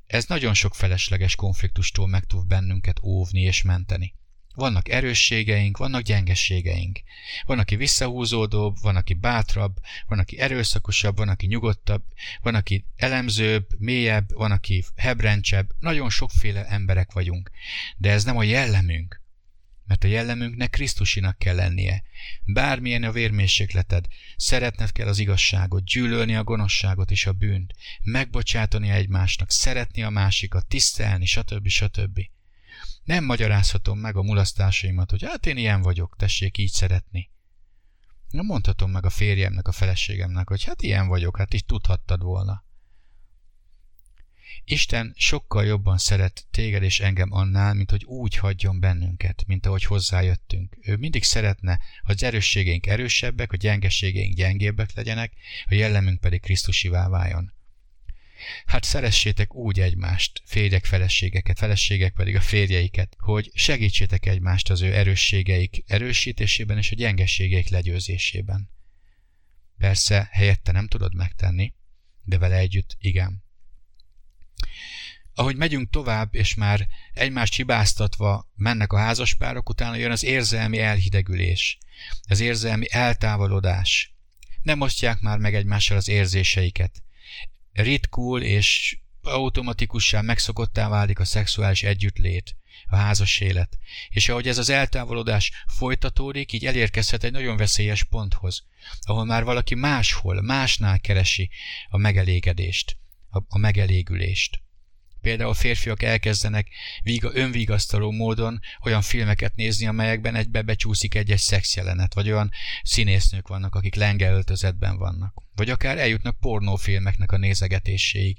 ez nagyon sok felesleges konfliktustól meg tud bennünket óvni és menteni. Vannak erősségeink, vannak gyengességeink. Van, aki visszahúzódóbb, van, aki bátrabb, van, aki erőszakosabb, van, aki nyugodtabb, van, aki elemzőbb, mélyebb, van, aki hebrencsebb. Nagyon sokféle emberek vagyunk. De ez nem a jellemünk. Mert a jellemünknek Krisztusinak kell lennie. Bármilyen a vérmérsékleted, szeretned kell az igazságot, gyűlölni a gonoszságot és a bűnt, megbocsátani egymásnak, szeretni a másikat, tisztelni, stb. stb. Nem magyarázhatom meg a mulasztásaimat, hogy hát én ilyen vagyok, tessék így szeretni. Nem mondhatom meg a férjemnek, a feleségemnek, hogy hát ilyen vagyok, hát így tudhattad volna. Isten sokkal jobban szeret téged és engem annál, mint hogy úgy hagyjon bennünket, mint ahogy hozzájöttünk. Ő mindig szeretne, hogy az erősségeink erősebbek, a gyengeségeink gyengébbek legyenek, a jellemünk pedig Krisztusivá váljon. Hát szeressétek úgy egymást, férjek feleségeket, feleségek pedig a férjeiket, hogy segítsétek egymást az ő erősségeik erősítésében és a gyengeségeik legyőzésében. Persze, helyette nem tudod megtenni, de vele együtt igen. Ahogy megyünk tovább, és már egymást hibáztatva mennek a házaspárok, utána jön az érzelmi elhidegülés, az érzelmi eltávolodás. Nem osztják már meg egymással az érzéseiket ritkul és automatikusan megszokottá válik a szexuális együttlét, a házas élet. És ahogy ez az eltávolodás folytatódik, így elérkezhet egy nagyon veszélyes ponthoz, ahol már valaki máshol, másnál keresi a megelégedést, a, a megelégülést. Például férfiak elkezdenek víga, önvigasztaló módon olyan filmeket nézni, amelyekben egybe becsúszik egy-egy szexjelenet, vagy olyan színésznők vannak, akik lenge öltözetben vannak. Vagy akár eljutnak pornófilmeknek a nézegetéséig.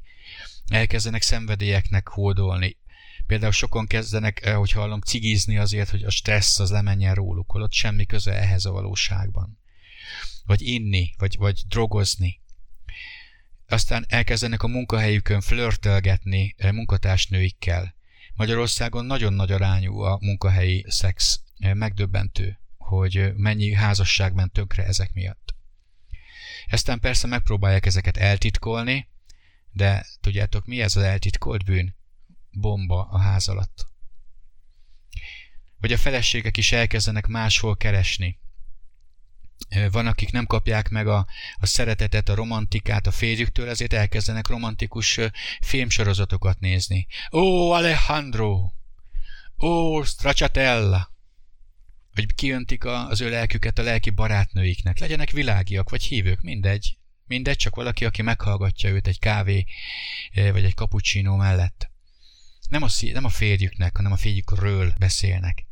Elkezdenek szenvedélyeknek hódolni. Például sokan kezdenek, eh, hogy hallom, cigizni azért, hogy a stressz az lemenjen róluk, holott semmi köze ehhez a valóságban. Vagy inni, vagy, vagy drogozni aztán elkezdenek a munkahelyükön flörtölgetni eh, munkatársnőikkel. Magyarországon nagyon nagy arányú a munkahelyi szex, eh, megdöbbentő, hogy eh, mennyi házasság ment tönkre ezek miatt. Aztán persze megpróbálják ezeket eltitkolni, de tudjátok mi ez az eltitkolt bűn? Bomba a ház alatt. Vagy a feleségek is elkezdenek máshol keresni, van, akik nem kapják meg a, a szeretetet, a romantikát a férjüktől, ezért elkezdenek romantikus filmsorozatokat nézni. Ó, Alejandro! Ó, Stracciatella! hogy kiöntik az ő lelküket a lelki barátnőiknek. Legyenek világiak, vagy hívők, mindegy. Mindegy, csak valaki, aki meghallgatja őt egy kávé, vagy egy cappuccino mellett. Nem a, nem a férjüknek, hanem a férjükről beszélnek.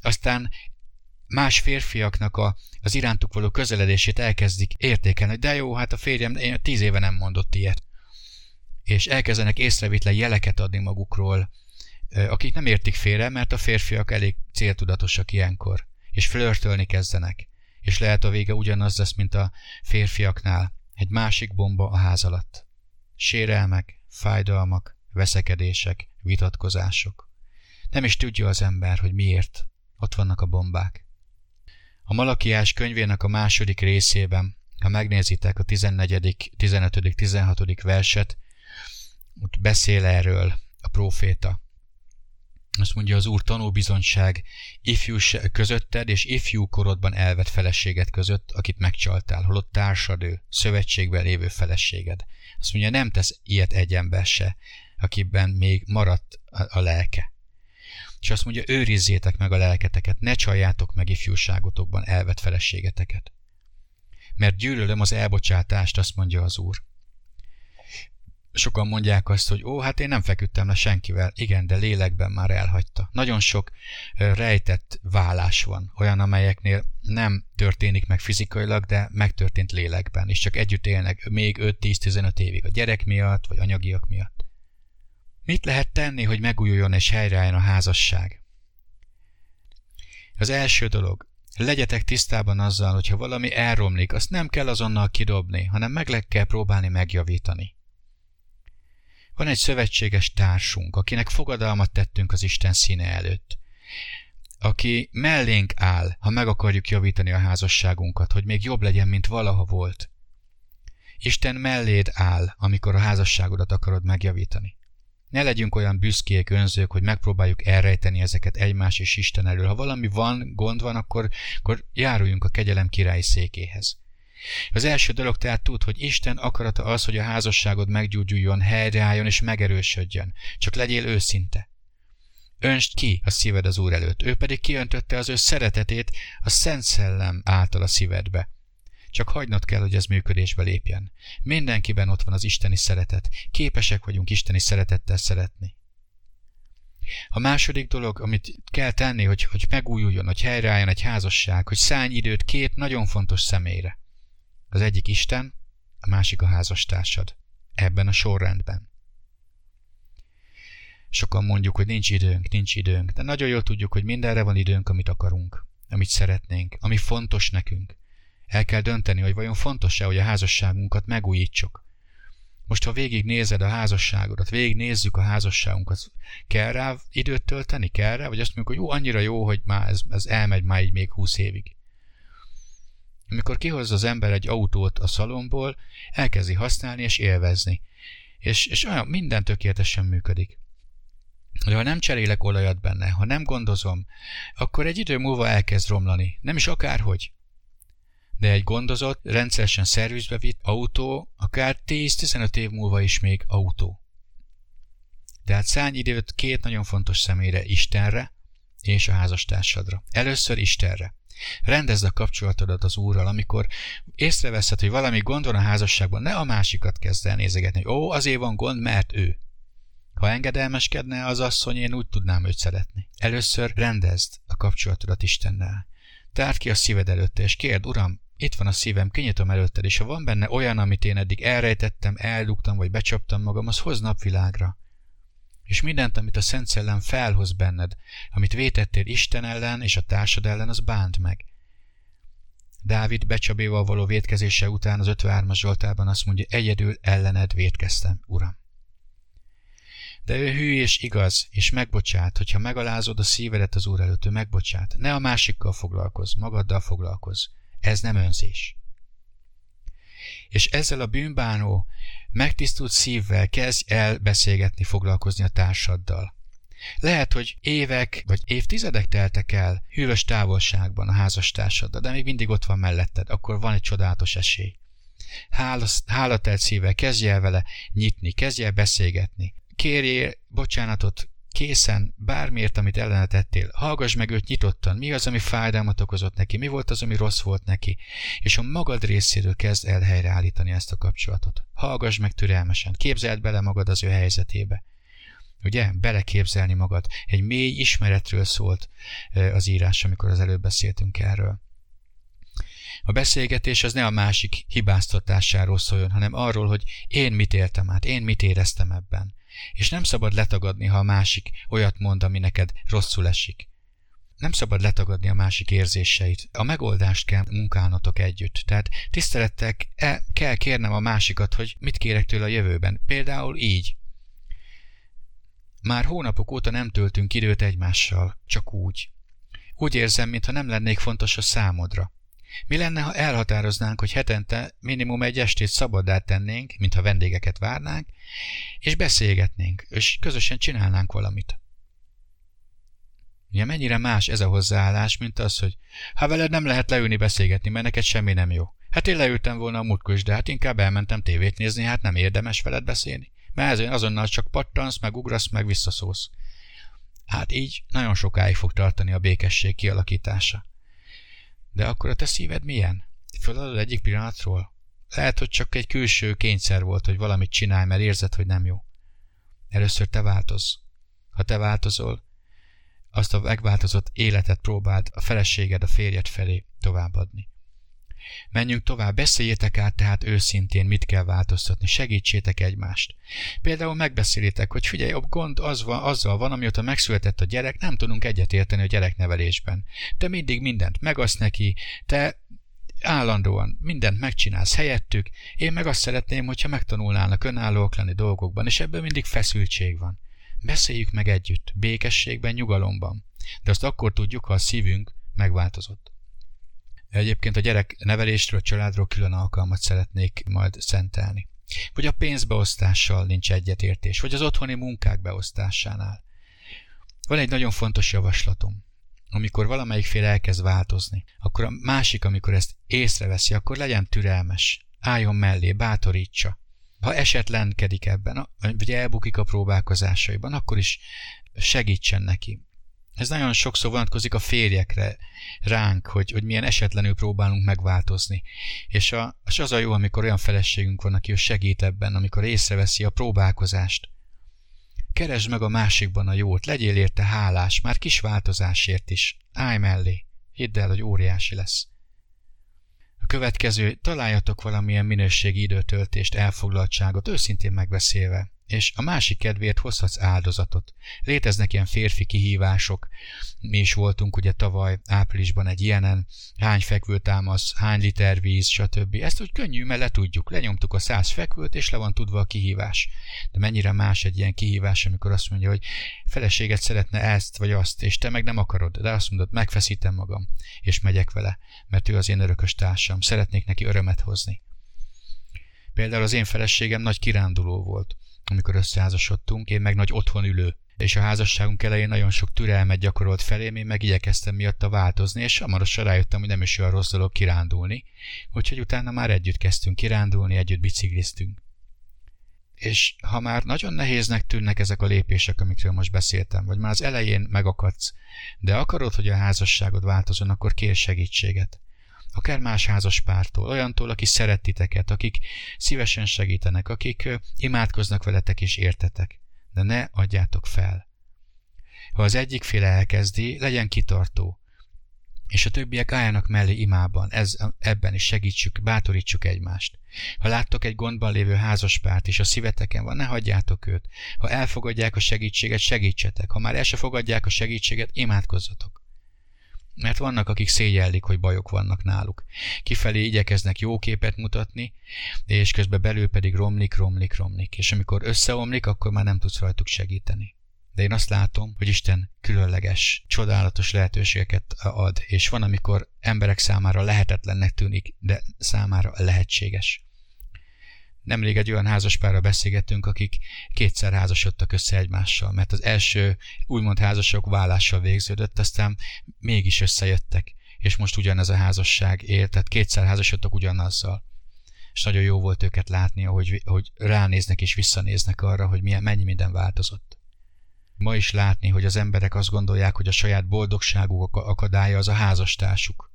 Aztán más férfiaknak a, az irántuk való közeledését elkezdik értékelni, de jó, hát a férjem én tíz éve nem mondott ilyet. És elkezdenek észrevitlen jeleket adni magukról, akik nem értik félre, mert a férfiak elég céltudatosak ilyenkor, és flörtölni kezdenek, és lehet a vége ugyanaz lesz, mint a férfiaknál, egy másik bomba a ház alatt. Sérelmek, fájdalmak, veszekedések, vitatkozások. Nem is tudja az ember, hogy miért. Ott vannak a bombák. A Malakiás könyvének a második részében, ha megnézitek a 14., 15., 16. verset, ott beszél erről a próféta. Azt mondja az Úr tanúbizonyság ifjúság közötted és ifjú korodban elvett feleséged között, akit megcsaltál, holott társad ő, szövetségben lévő feleséged. Azt mondja, nem tesz ilyet egy ember se, akiben még maradt a lelke. És azt mondja, őrizzétek meg a lelketeket, ne csaljátok meg ifjúságotokban elvett feleségeteket. Mert gyűlölöm az elbocsátást, azt mondja az Úr sokan mondják azt, hogy ó, hát én nem feküdtem le senkivel. Igen, de lélekben már elhagyta. Nagyon sok rejtett vállás van, olyan, amelyeknél nem történik meg fizikailag, de megtörtént lélekben, és csak együtt élnek még 5-10-15 évig a gyerek miatt, vagy anyagiak miatt. Mit lehet tenni, hogy megújuljon és helyreálljon a házasság? Az első dolog, legyetek tisztában azzal, hogyha valami elromlik, azt nem kell azonnal kidobni, hanem meg kell próbálni megjavítani. Van egy szövetséges társunk, akinek fogadalmat tettünk az Isten színe előtt, aki mellénk áll, ha meg akarjuk javítani a házasságunkat, hogy még jobb legyen, mint valaha volt. Isten melléd áll, amikor a házasságodat akarod megjavítani. Ne legyünk olyan büszkék, önzők, hogy megpróbáljuk elrejteni ezeket egymás és Isten elől. Ha valami van, gond van, akkor, akkor járuljunk a kegyelem királyi székéhez. Az első dolog tehát tud, hogy Isten akarata az, hogy a házasságod meggyógyuljon, helyreálljon és megerősödjön. Csak legyél őszinte. Önst ki a szíved az Úr előtt, ő pedig kiöntötte az ő szeretetét a Szent Szellem által a szívedbe. Csak hagynod kell, hogy ez működésbe lépjen. Mindenkiben ott van az isteni szeretet. Képesek vagyunk isteni szeretettel szeretni. A második dolog, amit kell tenni, hogy, hogy megújuljon, hogy helyreálljon egy házasság, hogy szállj időt két nagyon fontos személyre. Az egyik Isten, a másik a házastársad. Ebben a sorrendben. Sokan mondjuk, hogy nincs időnk, nincs időnk, de nagyon jól tudjuk, hogy mindenre van időnk, amit akarunk, amit szeretnénk, ami fontos nekünk. El kell dönteni, hogy vajon fontos-e, hogy a házasságunkat megújítsuk. Most, ha végig nézed a házasságodat, végig nézzük a házasságunkat, kell rá időt tölteni? Kell rá? Vagy azt mondjuk, hogy jó, annyira jó, hogy már ez, ez elmegy már így még húsz évig. Amikor kihozza az ember egy autót a szalomból, elkezdi használni és élvezni. És, és olyan minden tökéletesen működik. De ha nem cserélek olajat benne, ha nem gondozom, akkor egy idő múlva elkezd romlani. Nem is akárhogy. De egy gondozott, rendszeresen szervizbe vitt autó akár 10-15 év múlva is még autó. Tehát szállj időt két nagyon fontos személyre, Istenre és a házastársadra. Először Istenre. Rendezd a kapcsolatodat az Úrral, amikor észreveszed, hogy valami gond van a házasságban, ne a másikat kezd el nézegetni, ó, azért van gond, mert ő. Ha engedelmeskedne az asszony, én úgy tudnám őt szeretni. Először rendezd a kapcsolatodat Istennel. Tárd ki a szíved előtte, és kérd, Uram, itt van a szívem, kinyitom előtted, és ha van benne olyan, amit én eddig elrejtettem, eldugtam, vagy becsaptam magam, az hoz napvilágra és mindent, amit a Szent Szellem felhoz benned, amit vétettél Isten ellen és a társad ellen, az bánt meg. Dávid becsabéval való vétkezése után az 53-as Zsoltában azt mondja, egyedül ellened vétkeztem, Uram. De ő hű és igaz, és megbocsát, hogyha megalázod a szívedet az Úr előtt, ő megbocsát. Ne a másikkal foglalkozz, magaddal foglalkozz. Ez nem önzés. És ezzel a bűnbánó, megtisztult szívvel kezdj el beszélgetni, foglalkozni a társaddal. Lehet, hogy évek vagy évtizedek teltek el hűvös távolságban a házastársaddal, de még mindig ott van melletted, akkor van egy csodálatos esély. hálatelt szívvel kezdj el vele nyitni, kezdj el beszélgetni. Kérjél bocsánatot, készen, bármiért, amit ellene tettél, hallgass meg őt nyitottan, mi az, ami fájdalmat okozott neki, mi volt az, ami rossz volt neki, és a magad részéről kezd el helyreállítani ezt a kapcsolatot. Hallgass meg türelmesen, képzeld bele magad az ő helyzetébe. Ugye? Beleképzelni magad. Egy mély ismeretről szólt az írás, amikor az előbb beszéltünk erről. A beszélgetés az ne a másik hibáztatásáról szóljon, hanem arról, hogy én mit éltem át, én mit éreztem ebben. És nem szabad letagadni, ha a másik olyat mond, ami neked rosszul esik. Nem szabad letagadni a másik érzéseit. A megoldást kell munkálnotok együtt. Tehát tisztelettel e, kell kérnem a másikat, hogy mit kérek tőle a jövőben. Például így. Már hónapok óta nem töltünk időt egymással, csak úgy. Úgy érzem, mintha nem lennék fontos a számodra. Mi lenne, ha elhatároznánk, hogy hetente minimum egy estét szabaddá tennénk, mintha vendégeket várnánk, és beszélgetnénk, és közösen csinálnánk valamit? Ugye mennyire más ez a hozzáállás, mint az, hogy ha veled nem lehet leülni beszélgetni, mert neked semmi nem jó. Hát én leültem volna a múltkor de hát inkább elmentem tévét nézni, hát nem érdemes veled beszélni. Mert ezért azonnal csak pattansz, meg ugrasz, meg visszaszólsz. Hát így nagyon sokáig fog tartani a békesség kialakítása. De akkor a te szíved milyen? Föladod egyik pillanatról? Lehet, hogy csak egy külső kényszer volt, hogy valamit csinálj, mert érzed, hogy nem jó. Először te változz. Ha te változol, azt a megváltozott életet próbáld a feleséged, a férjed felé továbbadni. Menjünk tovább, beszéljétek át tehát őszintén, mit kell változtatni, segítsétek egymást. Például megbeszélitek, hogy figyelj, a gond az van, azzal van, amióta megszületett a gyerek, nem tudunk egyetérteni a gyereknevelésben. Te mindig mindent megasz neki, te állandóan mindent megcsinálsz helyettük, én meg azt szeretném, hogyha megtanulnának önállóak lenni dolgokban, és ebből mindig feszültség van. Beszéljük meg együtt, békességben, nyugalomban. De azt akkor tudjuk, ha a szívünk megváltozott. Egyébként a gyerek nevelésről, a családról külön alkalmat szeretnék majd szentelni. Vagy a pénzbeosztással nincs egyetértés, vagy az otthoni munkák beosztásánál. Van egy nagyon fontos javaslatom. Amikor valamelyik fél elkezd változni, akkor a másik, amikor ezt észreveszi, akkor legyen türelmes, álljon mellé, bátorítsa. Ha esetlenkedik ebben, vagy elbukik a próbálkozásaiban, akkor is segítsen neki. Ez nagyon sokszor vonatkozik a férjekre, ránk, hogy, hogy milyen esetlenül próbálunk megváltozni. És, a, és az a jó, amikor olyan feleségünk van, aki segít ebben, amikor észreveszi a próbálkozást. Keresd meg a másikban a jót, legyél érte hálás, már kis változásért is. Állj mellé, hidd el, hogy óriási lesz. A következő, találjatok valamilyen minőségi időtöltést, elfoglaltságot, őszintén megbeszélve és a másik kedvéért hozhatsz áldozatot. Léteznek ilyen férfi kihívások. Mi is voltunk ugye tavaly áprilisban egy ilyenen, hány fekvőt támasz, hány liter víz, stb. Ezt úgy könnyű, mert le tudjuk. Lenyomtuk a száz fekvőt, és le van tudva a kihívás. De mennyire más egy ilyen kihívás, amikor azt mondja, hogy feleséget szeretne ezt vagy azt, és te meg nem akarod, de azt mondod, megfeszítem magam, és megyek vele, mert ő az én örökös társam, szeretnék neki örömet hozni. Például az én feleségem nagy kiránduló volt amikor összeházasodtunk, én meg nagy otthon ülő. És a házasságunk elején nagyon sok türelmet gyakorolt felém, én meg igyekeztem miatta változni, és hamarosan rájöttem, hogy nem is olyan rossz dolog kirándulni, úgyhogy utána már együtt kezdtünk kirándulni, együtt bicikliztünk. És ha már nagyon nehéznek tűnnek ezek a lépések, amikről most beszéltem, vagy már az elején megakadsz, de akarod, hogy a házasságod változon, akkor kér segítséget akár más házas pártól, olyantól, aki szeret titeket, akik szívesen segítenek, akik imádkoznak veletek és értetek. De ne adjátok fel. Ha az egyik fél elkezdi, legyen kitartó, és a többiek álljanak mellé imában, ez, ebben is segítsük, bátorítsuk egymást. Ha láttok egy gondban lévő házaspárt, és a szíveteken van, ne hagyjátok őt. Ha elfogadják a segítséget, segítsetek. Ha már el se fogadják a segítséget, imádkozzatok. Mert vannak, akik szégyellik, hogy bajok vannak náluk. Kifelé igyekeznek jó képet mutatni, és közben belül pedig romlik, romlik, romlik. És amikor összeomlik, akkor már nem tudsz rajtuk segíteni. De én azt látom, hogy Isten különleges, csodálatos lehetőségeket ad, és van, amikor emberek számára lehetetlennek tűnik, de számára lehetséges. Nemrég egy olyan házaspárra beszélgettünk, akik kétszer házasodtak össze egymással, mert az első úgymond házasok vállással végződött, aztán mégis összejöttek, és most ugyanez a házasság él, tehát kétszer házasodtak ugyanazzal. És nagyon jó volt őket látni, hogy, hogy ránéznek és visszanéznek arra, hogy milyen, mennyi minden változott. ma is látni, hogy az emberek azt gondolják, hogy a saját boldogságuk akadálya az a házastársuk.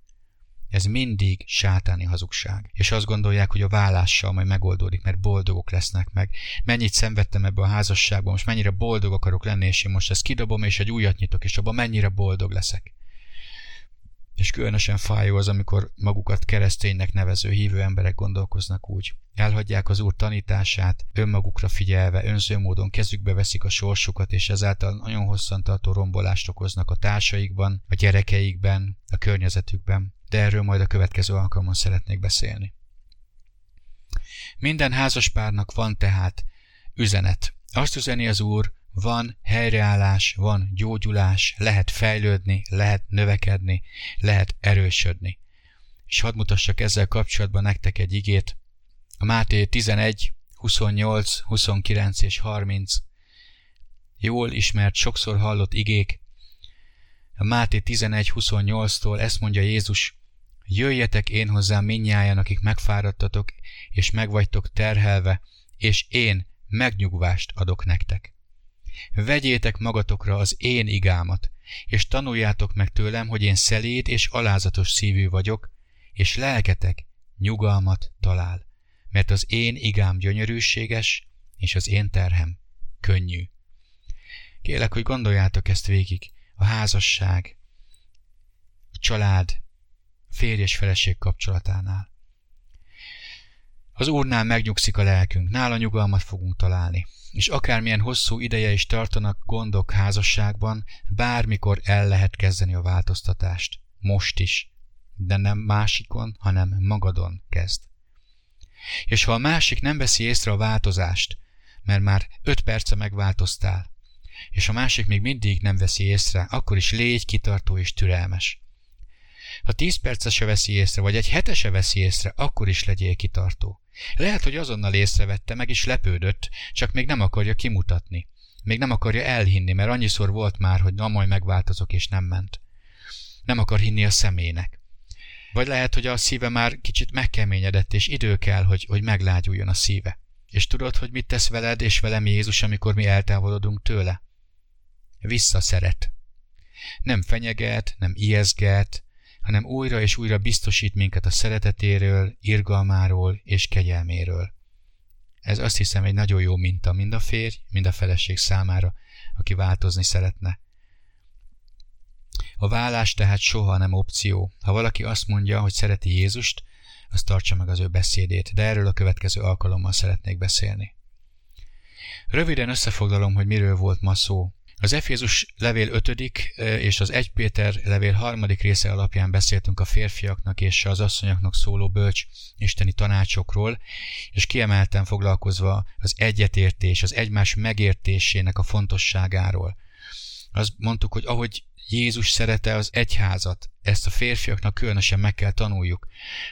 Ez mindig sátáni hazugság. És azt gondolják, hogy a vállással majd megoldódik, mert boldogok lesznek meg. Mennyit szenvedtem ebbe a házasságban, most mennyire boldog akarok lenni, és én most ezt kidobom, és egy újat nyitok, és abban mennyire boldog leszek. És különösen fájó az, amikor magukat kereszténynek nevező hívő emberek gondolkoznak úgy. Elhagyják az Úr tanítását, önmagukra figyelve, önző módon kezükbe veszik a sorsukat, és ezáltal nagyon hosszantartó rombolást okoznak a társaikban, a gyerekeikben, a környezetükben. De erről majd a következő alkalommal szeretnék beszélni. Minden házaspárnak van tehát üzenet. Azt üzeni az Úr, van helyreállás, van gyógyulás, lehet fejlődni, lehet növekedni, lehet erősödni. És hadd mutassak ezzel kapcsolatban nektek egy igét. A Máté 11, 28, 29 és 30 jól ismert, sokszor hallott igék. A Máté 11.28-tól ezt mondja Jézus, Jöjjetek én hozzám minnyáján, akik megfáradtatok, és megvagytok terhelve, és én megnyugvást adok nektek. Vegyétek magatokra az én igámat, és tanuljátok meg tőlem, hogy én szelíd és alázatos szívű vagyok, és lelketek nyugalmat talál, mert az én igám gyönyörűséges, és az én terhem könnyű. Kélek, hogy gondoljátok ezt végig. A házasság, a család, a férj és feleség kapcsolatánál. Az Úrnál megnyugszik a lelkünk, nála nyugalmat fogunk találni és akármilyen hosszú ideje is tartanak gondok házasságban, bármikor el lehet kezdeni a változtatást. Most is. De nem másikon, hanem magadon kezd. És ha a másik nem veszi észre a változást, mert már öt perce megváltoztál, és a másik még mindig nem veszi észre, akkor is légy kitartó és türelmes. Ha tíz perce se veszi észre, vagy egy hete se veszi észre, akkor is legyél kitartó. Lehet, hogy azonnal észrevette, meg is lepődött, csak még nem akarja kimutatni. Még nem akarja elhinni, mert annyiszor volt már, hogy na majd megváltozok, és nem ment. Nem akar hinni a szemének. Vagy lehet, hogy a szíve már kicsit megkeményedett, és idő kell, hogy, hogy meglágyuljon a szíve. És tudod, hogy mit tesz veled és velem Jézus, amikor mi eltávolodunk tőle? Visszaszeret. Nem fenyeget, nem ijeszget, hanem újra és újra biztosít minket a szeretetéről, irgalmáról és kegyelméről. Ez azt hiszem egy nagyon jó minta mind a férj, mind a feleség számára, aki változni szeretne. A vállás tehát soha nem opció. Ha valaki azt mondja, hogy szereti Jézust, az tartsa meg az ő beszédét, de erről a következő alkalommal szeretnék beszélni. Röviden összefoglalom, hogy miről volt ma szó. Az Efézus levél 5. és az 1 Péter levél 3. része alapján beszéltünk a férfiaknak és az asszonyoknak szóló bölcs isteni tanácsokról, és kiemelten foglalkozva az egyetértés, az egymás megértésének a fontosságáról. Azt mondtuk, hogy ahogy Jézus szerete az egyházat, ezt a férfiaknak különösen meg kell tanuljuk,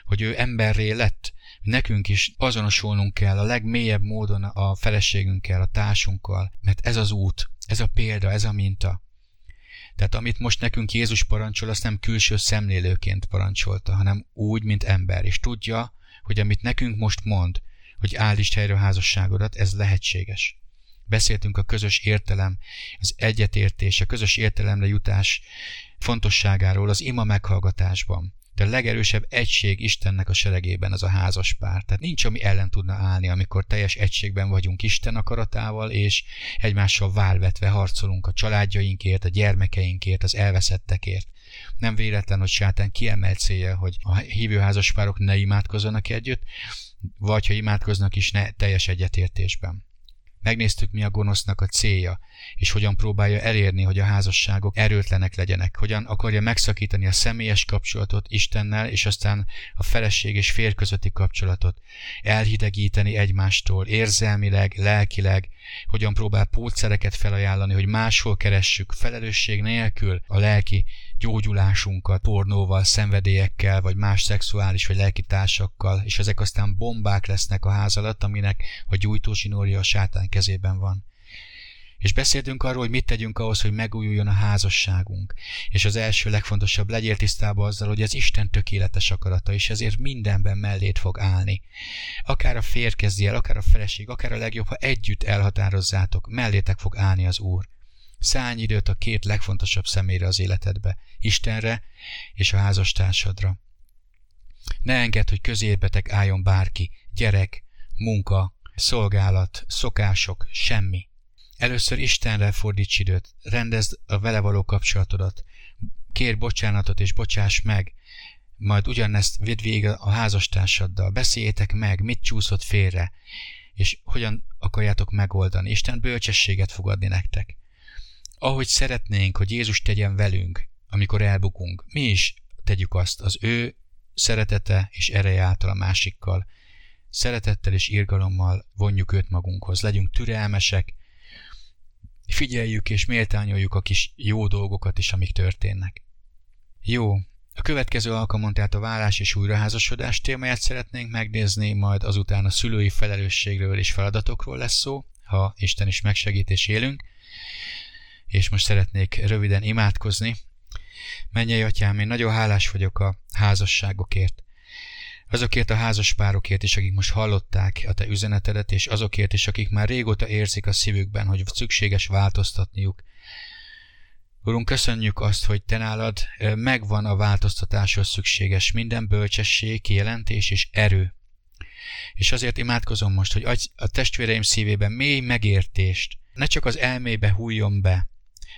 hogy ő emberré lett, nekünk is azonosulnunk kell a legmélyebb módon a feleségünkkel, a társunkkal, mert ez az út, ez a példa, ez a minta. Tehát amit most nekünk Jézus parancsol, azt nem külső szemlélőként parancsolta, hanem úgy, mint ember, és tudja, hogy amit nekünk most mond, hogy állítsd helyre a házasságodat, ez lehetséges. Beszéltünk a közös értelem, az egyetértés, a közös értelemre jutás fontosságáról az ima meghallgatásban de a legerősebb egység Istennek a seregében az a házas pár. Tehát nincs, ami ellen tudna állni, amikor teljes egységben vagyunk Isten akaratával, és egymással válvetve harcolunk a családjainkért, a gyermekeinkért, az elveszettekért. Nem véletlen, hogy sátán kiemelt célja, hogy a hívő házaspárok ne imádkozzanak együtt, vagy ha imádkoznak is, ne teljes egyetértésben. Megnéztük, mi a gonosznak a célja, és hogyan próbálja elérni, hogy a házasságok erőtlenek legyenek, hogyan akarja megszakítani a személyes kapcsolatot Istennel, és aztán a feleség és férj közötti kapcsolatot, elhidegíteni egymástól, érzelmileg, lelkileg, hogyan próbál pótszereket felajánlani, hogy máshol keressük felelősség nélkül a lelki gyógyulásunkat pornóval, szenvedélyekkel, vagy más szexuális vagy lelki és ezek aztán bombák lesznek a ház alatt, aminek a gyújtózsinórja a sátán kezében van. És beszéltünk arról, hogy mit tegyünk ahhoz, hogy megújuljon a házasságunk. És az első legfontosabb, legyél tisztában azzal, hogy az Isten tökéletes akarata, és ezért mindenben mellét fog állni. Akár a férj kezdi el, akár a feleség, akár a legjobb, ha együtt elhatározzátok, mellétek fog állni az Úr. Szállj időt a két legfontosabb személyre az életedbe, Istenre és a házastársadra. Ne engedd, hogy közérbetek álljon bárki, gyerek, munka, szolgálat, szokások, semmi. Először Istenre fordíts időt, rendezd a vele való kapcsolatodat, kér bocsánatot és bocsáss meg, majd ugyanezt vidd végig a házastársaddal, beszéljétek meg, mit csúszott félre, és hogyan akarjátok megoldani. Isten bölcsességet fog adni nektek. Ahogy szeretnénk, hogy Jézus tegyen velünk, amikor elbukunk, mi is tegyük azt az ő szeretete és ereje által a másikkal. Szeretettel és irgalommal vonjuk őt magunkhoz, legyünk türelmesek, figyeljük és méltányoljuk a kis jó dolgokat is, amik történnek. Jó, a következő alkalmon tehát a vállás és újraházasodás témáját szeretnénk megnézni, majd azután a szülői felelősségről és feladatokról lesz szó, ha Isten is megsegít és élünk. És most szeretnék röviden imádkozni. Menjél, atyám, én nagyon hálás vagyok a házasságokért. Azokért a házaspárokért is, akik most hallották a te üzenetedet, és azokért is, akik már régóta érzik a szívükben, hogy szükséges változtatniuk Urunk, köszönjük azt, hogy te nálad megvan a változtatáshoz szükséges minden bölcsesség, kijelentés és erő. És azért imádkozom most, hogy a testvéreim szívében mély megértést, ne csak az elmébe hújjon be,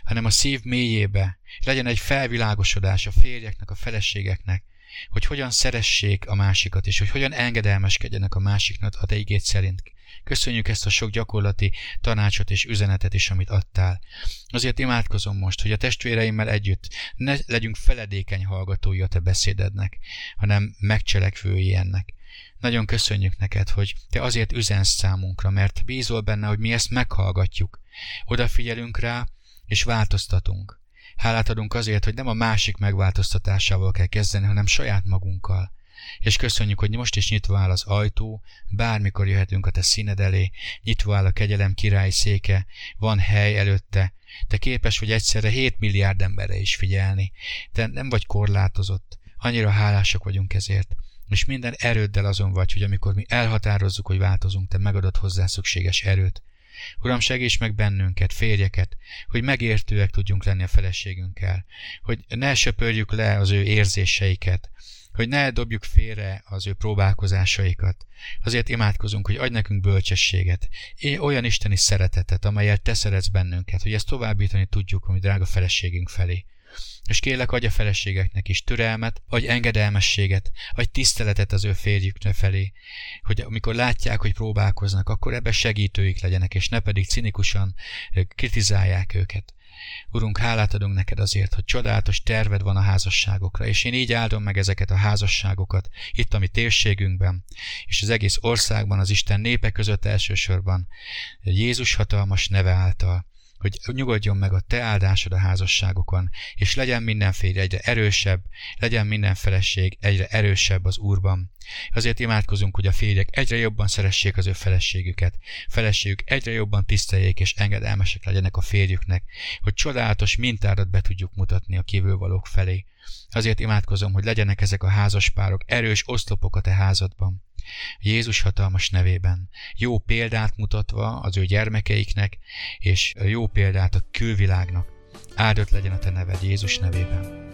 hanem a szív mélyébe, legyen egy felvilágosodás a férjeknek, a feleségeknek, hogy hogyan szeressék a másikat, és hogy hogyan engedelmeskedjenek a másiknak a te igét szerint. Köszönjük ezt a sok gyakorlati tanácsot és üzenetet is, amit adtál. Azért imádkozom most, hogy a testvéreimmel együtt ne legyünk feledékeny hallgatói a te beszédednek, hanem megcselekvői ennek. Nagyon köszönjük neked, hogy te azért üzensz számunkra, mert bízol benne, hogy mi ezt meghallgatjuk. Odafigyelünk rá, és változtatunk. Hálát adunk azért, hogy nem a másik megváltoztatásával kell kezdeni, hanem saját magunkkal. És köszönjük, hogy most is nyitva áll az ajtó, bármikor jöhetünk a te színed elé, nyitva áll a kegyelem király széke, van hely előtte, te képes vagy egyszerre 7 milliárd emberre is figyelni. Te nem vagy korlátozott. Annyira hálásak vagyunk ezért. És minden erőddel azon vagy, hogy amikor mi elhatározzuk, hogy változunk, te megadod hozzá szükséges erőt. Uram, segíts meg bennünket, férjeket, hogy megértőek tudjunk lenni a feleségünkkel, hogy ne söpörjük le az ő érzéseiket, hogy ne dobjuk félre az ő próbálkozásaikat. Azért imádkozunk, hogy adj nekünk bölcsességet, olyan isteni szeretetet, amelyet te szeretsz bennünket, hogy ezt továbbítani tudjuk, ami drága feleségünk felé. És kérlek, adj feleségeknek is türelmet, adj engedelmességet, adj tiszteletet az ő férjüknek felé, hogy amikor látják, hogy próbálkoznak, akkor ebbe segítőik legyenek, és ne pedig cinikusan kritizálják őket. Urunk, hálát adunk neked azért, hogy csodálatos terved van a házasságokra, és én így áldom meg ezeket a házasságokat itt a mi térségünkben, és az egész országban, az Isten népe között elsősorban, Jézus hatalmas neve által hogy nyugodjon meg a te áldásod a házasságokon, és legyen minden férj egyre erősebb, legyen minden feleség egyre erősebb az Úrban. Azért imádkozunk, hogy a férjek egyre jobban szeressék az ő feleségüket, feleségük egyre jobban tiszteljék és engedelmesek legyenek a férjüknek, hogy csodálatos mintárat be tudjuk mutatni a kívülvalók felé. Azért imádkozom, hogy legyenek ezek a házaspárok erős oszlopok a te házadban. Jézus hatalmas nevében, jó példát mutatva az ő gyermekeiknek, és jó példát a külvilágnak. Áldott legyen a te neved Jézus nevében.